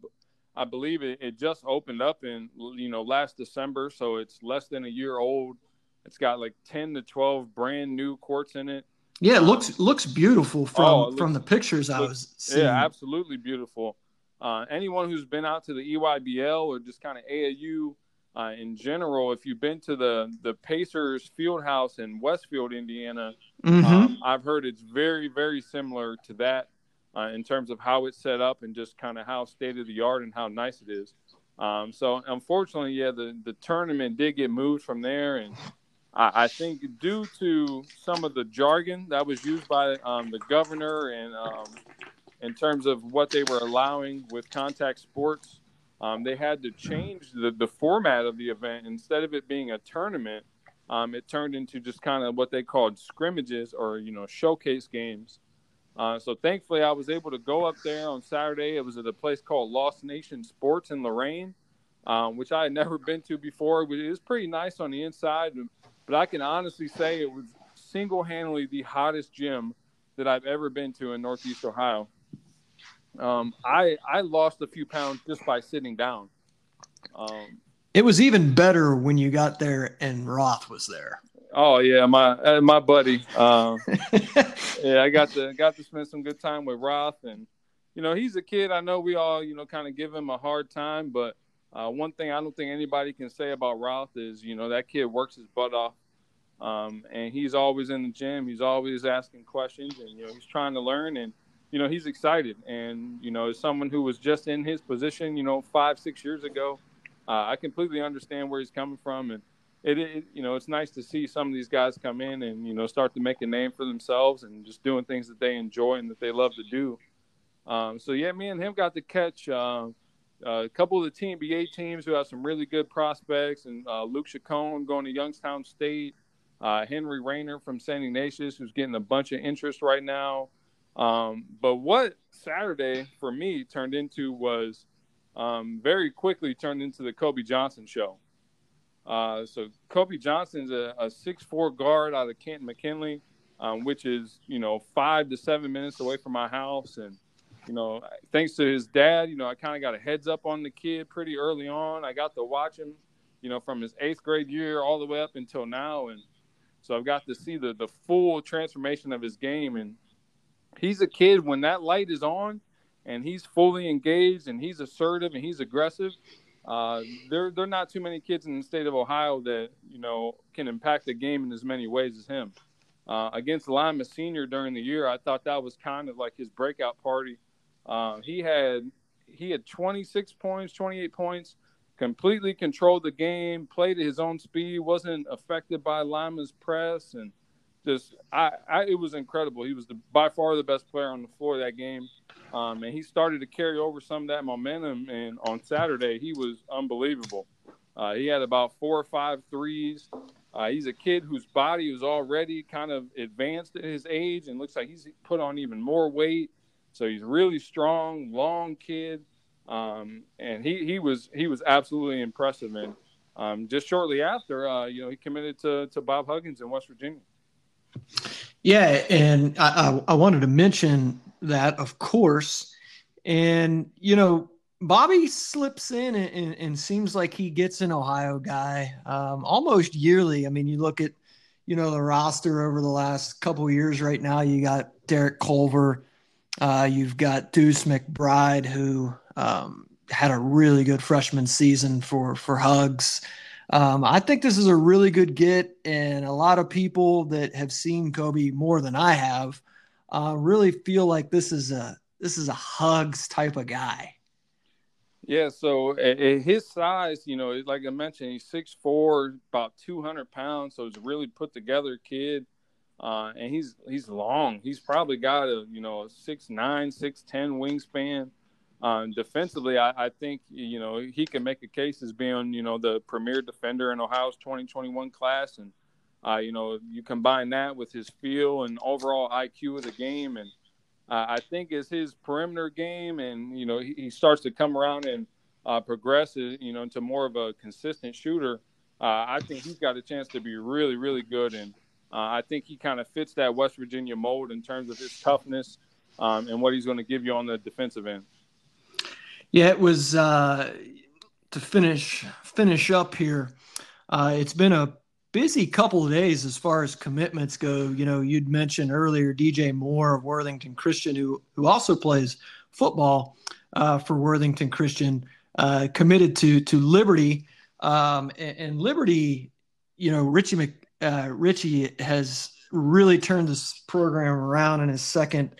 I believe it, it just opened up in you know last December, so it's less than a year old. It's got like ten to twelve brand new courts in it. Yeah, it looks um, looks beautiful from oh, looks, from the pictures I was seeing. Yeah, absolutely beautiful. Uh, anyone who's been out to the EYBL or just kind of AAU uh, in general, if you've been to the the Pacers Field House in Westfield, Indiana, mm-hmm. um, I've heard it's very very similar to that uh, in terms of how it's set up and just kind of how state of the art and how nice it is. Um, so unfortunately, yeah, the, the tournament did get moved from there, and I, I think due to some of the jargon that was used by um, the governor and um, in terms of what they were allowing with contact sports, um, they had to change the, the format of the event. Instead of it being a tournament, um, it turned into just kind of what they called scrimmages or you know showcase games. Uh, so thankfully, I was able to go up there on Saturday. It was at a place called Lost Nation Sports in Lorain, um, which I had never been to before. It was pretty nice on the inside, but I can honestly say it was single-handedly the hottest gym that I've ever been to in Northeast Ohio. Um, I I lost a few pounds just by sitting down. Um, it was even better when you got there and Roth was there. Oh yeah, my uh, my buddy. Um, yeah, I got to got to spend some good time with Roth, and you know he's a kid. I know we all you know kind of give him a hard time, but uh, one thing I don't think anybody can say about Roth is you know that kid works his butt off, um, and he's always in the gym. He's always asking questions, and you know he's trying to learn, and you know he's excited. And you know as someone who was just in his position, you know five six years ago, uh, I completely understand where he's coming from, and it, it, you know it's nice to see some of these guys come in and you know start to make a name for themselves and just doing things that they enjoy and that they love to do. Um, so yeah, me and him got to catch uh, a couple of the Team BA teams who have some really good prospects, and uh, Luke Chacon going to Youngstown State, uh, Henry Rayner from San Ignatius who's getting a bunch of interest right now. Um, but what Saturday for me turned into was um, very quickly turned into the Kobe Johnson show. Uh, so Kobe Johnson's a, a six-four guard out of Canton McKinley, um, which is you know five to seven minutes away from my house, and you know thanks to his dad, you know I kind of got a heads up on the kid pretty early on. I got to watch him, you know, from his eighth grade year all the way up until now, and so I've got to see the the full transformation of his game, and he's a kid when that light is on, and he's fully engaged, and he's assertive, and he's aggressive uh, there there are not too many kids in the state of Ohio that you know can impact the game in as many ways as him. Uh, against Lima Senior during the year, I thought that was kind of like his breakout party. Uh, he had he had 26 points, 28 points, completely controlled the game, played at his own speed, wasn't affected by Lima's press, and just I, I it was incredible. He was the, by far the best player on the floor that game. Um, and he started to carry over some of that momentum. And on Saturday, he was unbelievable. Uh, he had about four or five threes. Uh, he's a kid whose body was already kind of advanced at his age and looks like he's put on even more weight. So he's really strong, long kid. Um, and he, he was he was absolutely impressive. And um, just shortly after, uh, you know, he committed to, to Bob Huggins in West Virginia. Yeah, and I, I, I wanted to mention that, of course. And, you know, Bobby slips in and, and, and, seems like he gets an Ohio guy um, almost yearly. I mean, you look at, you know, the roster over the last couple years right now, you got Derek Culver, uh, you've got Deuce McBride, who um, had a really good freshman season for, for Hugs. Um, I think this is a really good get, and a lot of people that have seen Kobe more than I have uh, really feel like this is a this is a hugs type of guy. Yeah, so at, his size, you know, like I mentioned, he's six four, about two hundred pounds, so he's a really put together kid. Uh, and he's he's long. He's probably got a you know a six nine, six ten wingspan. Um, defensively, I, I, think you know he can make a case as being you know the premier defender in Ohio's 2021 class, and uh, you know, you combine that with his feel and overall IQ of the game, and uh, I think as his perimeter game, and you know, he, he starts to come around and uh, progress, uh, you know, into more of a consistent shooter. Uh, I think he's got a chance to be really, really good, and I think he kind of fits that West Virginia mold in terms of his toughness um, and what he's going to give you on the defensive end. Yeah, it was to finish finish up here. Uh, it's been a busy couple of days as far as commitments go. You know, you'd mentioned earlier DJ Moore of Worthington Christian, who who also plays football uh, for Worthington Christian, uh, committed to to Liberty. Um, and, and, Liberty, you know, Richie Mc, uh, Richie has really turned this program around in his second.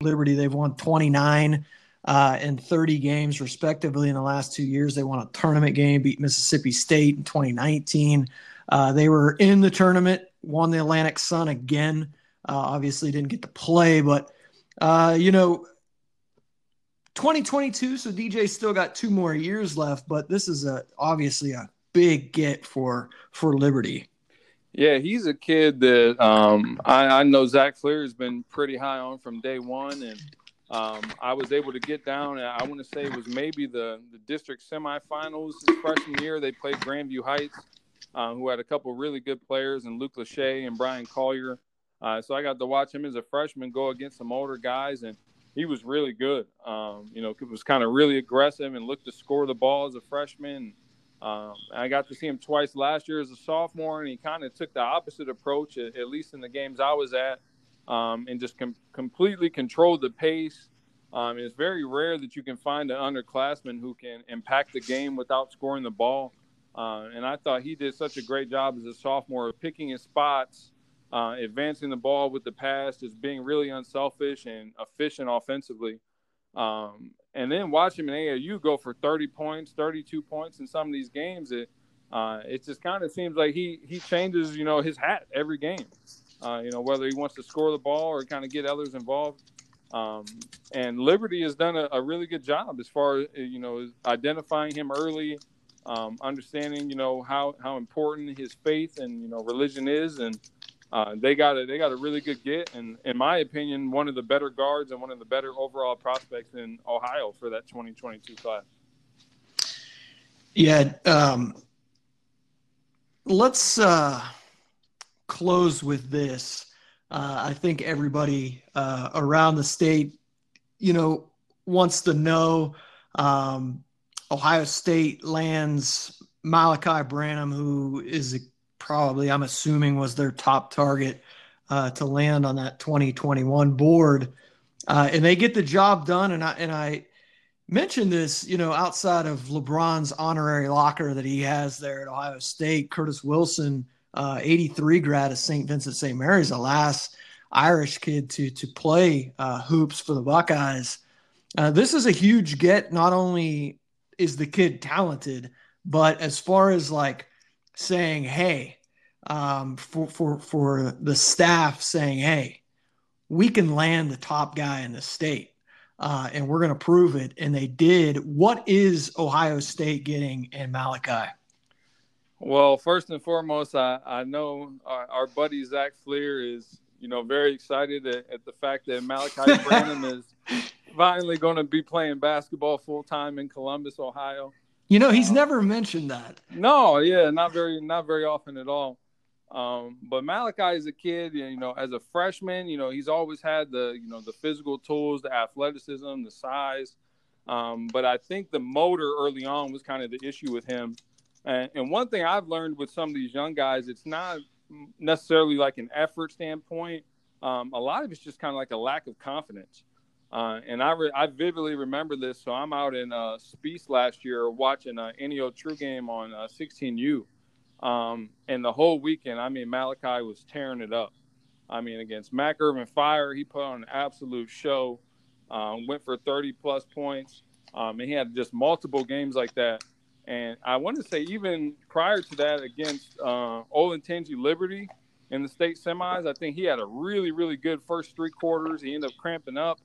Liberty, they've won 29 uh, in 30 games, respectively, in the last two years. They won a tournament game, beat Mississippi State in 2019. Uh, they were in the tournament, won the Atlantic Sun again. Uh, obviously, didn't get to play, but uh, you know, 2022. So DJ still got two more years left, but this is a obviously a big get for for Liberty. Yeah, he's a kid that um, I, I, know Zach Fleer has been pretty high on from day one, and um, I was able to get down. And I want to say it was maybe the the district semifinals freshman year. They played Grandview Heights, uh, who had a couple really good players, and Luke Lachey and Brian Collier. Uh, so I got to watch him as a freshman go against some older guys, and he was really good. Um, you know, was kind of really aggressive and looked to score the ball as a freshman. Um, I got to see him twice last year as a sophomore, and he kind of took the opposite approach, at, at, least in the games I was at, um, and just com- completely controlled the pace. Um, it's very rare that you can find an underclassman who can impact the game without scoring the ball. Uh, and I thought he did such a great job as a sophomore of picking his spots, uh, advancing the ball with the pass, just being really unselfish and efficient offensively. Um, and then watch him in AAU go for 30 points, 32 points in some of these games. It uh, it just kind of seems like he he changes, you know, his hat every game. Uh, you know, whether he wants to score the ball or kind of get others involved. Um, and Liberty has done a, a, really good job as far as you know identifying him early, um, understanding you know how how important his faith and you know religion is, and uh, they got a they got a really good get, and in my opinion, one of the better guards and one of the better overall prospects in Ohio for that 2022 class. Yeah, um, let's uh, close with this. Uh, I think everybody uh, around the state, you know, wants to know. Um, Ohio State lands Malachi Branham, who is a probably, I'm assuming, was their top target uh, to land on that 2021 board. Uh, and they get the job done. And I, and I mentioned this, you know, outside of LeBron's honorary locker that he has there at Ohio State, Curtis Wilson, uh, 83 grad of St. Vincent St. Mary's, the last Irish kid to, to play uh, hoops for the Buckeyes. Uh, this is a huge get. Not only is the kid talented, but as far as like saying, "Hey," um, for for for the staff saying, "Hey, we can land the top guy in the state, uh, and we're going to prove it." And they did. What is Ohio State getting in Malachi? Well, first and foremost, I, I know our, our buddy Zach Fleer is, you know, very excited at, at the fact that Malachi Branham is finally going to be playing basketball full time in Columbus, Ohio. You know, he's uh, never mentioned that. No, yeah, not very, not very often at all. Um, but Malachi is a kid, you know, as a freshman, you know, he's always had the, you know, the physical tools, the athleticism, the size. Um, but I think the motor early on was kind of the issue with him. And, and one thing I've learned with some of these young guys, it's not necessarily like an effort standpoint. Um, a lot of it's just kind of like a lack of confidence. Uh, and I, re- I vividly remember this. So I'm out in uh, Spiece last year watching an NEO True game on uh, 16U. Um, and the whole weekend, I mean, Malachi was tearing it up. I mean, against Mac Irvin Fire, he put on an absolute show, um, went for 30 plus points. Um, and he had just multiple games like that. And I want to say, even prior to that, against uh, Olentangy Liberty in the state semis, I think he had a really, really good first three quarters. He ended up cramping up.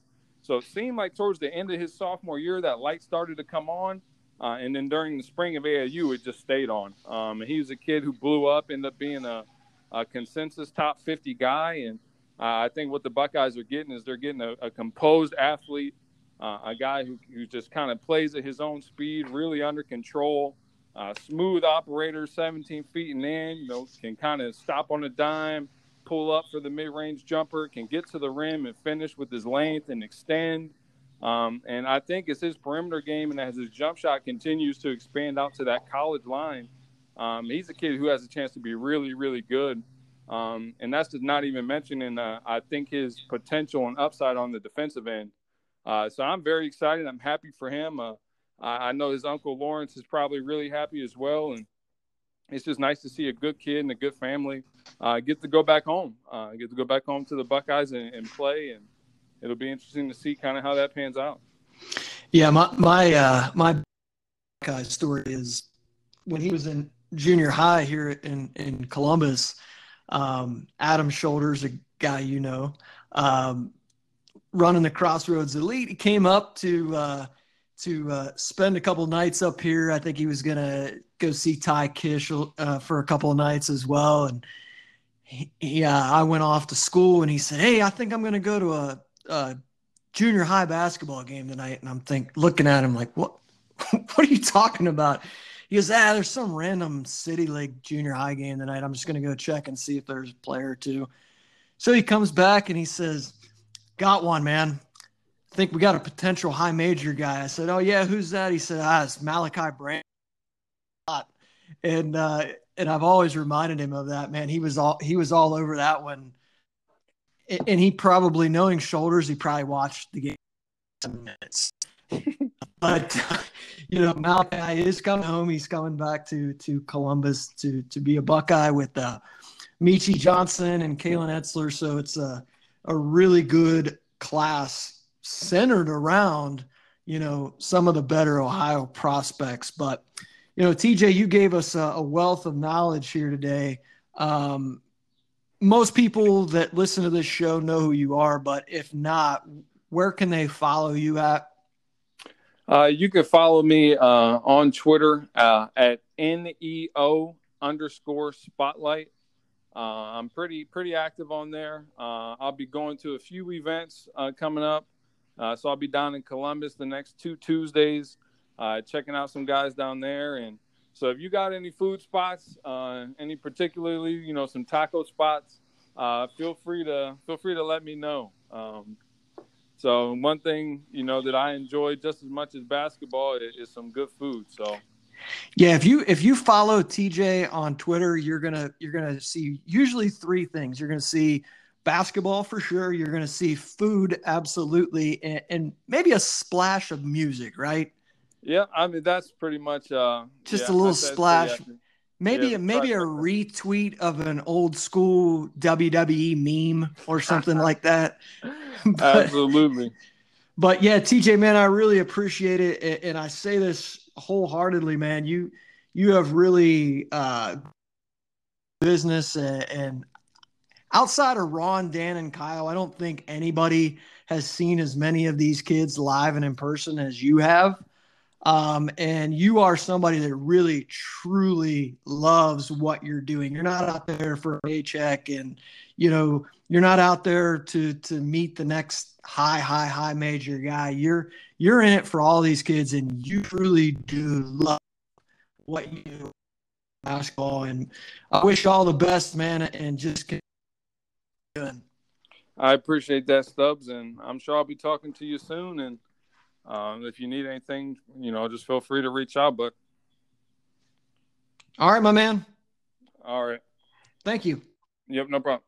So it seemed like towards the end of his sophomore year, that light started to come on. Uh, and then during the spring of AAU, it just stayed on. Um, he was a kid who blew up, ended up being a, a consensus top 50 guy. And uh, I think what the Buckeyes are getting is they're getting a, a composed athlete, uh, a guy who, who just kind of plays at his own speed, really under control, uh, smooth operator, 17 feet and in, you know, can kind of stop on a dime, pull up for the mid-range jumper, can get to the rim and finish with his length and extend. Um, and I think as his perimeter game and as his jump shot continues to expand out to that college line, um, he's a kid who has a chance to be really, really good. Um, and that's just not even mentioning, uh, I think, his potential and upside on the defensive end. Uh, so I'm very excited. I'm happy for him. Uh, I, I know his uncle Lawrence is probably really happy as well. And it's just nice to see a good kid and a good family uh, get to go back home, uh, get to go back home to the Buckeyes and, and, play, and it'll be interesting to see kind of how that pans out. Yeah, my my uh, my Buckeye story is when he was in junior high here in in Columbus. Um, Adam Shoulders, a guy you know, um, running the Crossroads Elite, he came up to uh, to uh, spend a couple nights up here. I think he was gonna go see Ty Kish uh, for a couple nights as well. And he, he uh, I went off to school, and he said, "Hey, I think I'm gonna go to a, a junior high basketball game tonight." And I'm think looking at him like, "What? what are you talking about?" He goes, "Ah, there's some random city league junior high game tonight. I'm just gonna go check and see if there's a player or two. So he comes back and he says, "Got one, man." I think we got a potential high major guy. I said, Oh, yeah, who's that? He said, Ah, it's Malachi Branham. and uh, and I've always reminded him of that. Man, he was all he was all over that one, and he probably knowing shoulders, he probably watched the game minutes. but you know, Malachi is coming home. He's coming back to to Columbus to to be a Buckeye with uh, Meechie Johnson and Kalen Etzler. So it's a a really good class centered around you know some of the better Ohio prospects. But you know, TJ, you gave us a, a wealth of knowledge here today. Um, most people that listen to this show know who you are, but if not, where can they follow you at? Uh, you can follow me uh, on Twitter uh, at neo underscore spotlight. Uh, I'm pretty pretty active on there. Uh, I'll be going to a few events uh, coming up, so I'll be down in Columbus the next two Tuesdays, Uh, checking out some guys down there. And so, if you got any food spots, uh, any particularly you know some taco spots, uh, feel free to feel free to let me know. Um, so one thing you know that I enjoy just as much as basketball is, is, some good food. So yeah, if you if you follow TJ on Twitter, you're gonna you're gonna see usually three things. You're gonna see basketball for sure. You're gonna see food absolutely, and, and maybe a splash of music, right? Yeah, I mean that's pretty much uh, just yeah, a little splash. Maybe yeah, maybe a retweet of an old school WWE meme or something like that. but, Absolutely. But yeah, TJ, man, I really appreciate it, and I say this wholeheartedly, man. You you have really uh, business and, and outside of Ron, Dan, and Kyle, I don't think anybody has seen as many of these kids live and in person as you have. Um, and you are somebody that really truly loves what you're doing. You're not out there for a paycheck and you know, you're not out there to to meet the next high, high, high major guy. You're you're in it for all these kids and you truly do love what you do basketball and I wish all the best, man, and just keep doing. I appreciate that, Stubbs, and I'm sure I'll be talking to you soon and um, if you need anything, you know, just feel free to reach out. But all right, my man. All right. Thank you. Yep, no problem.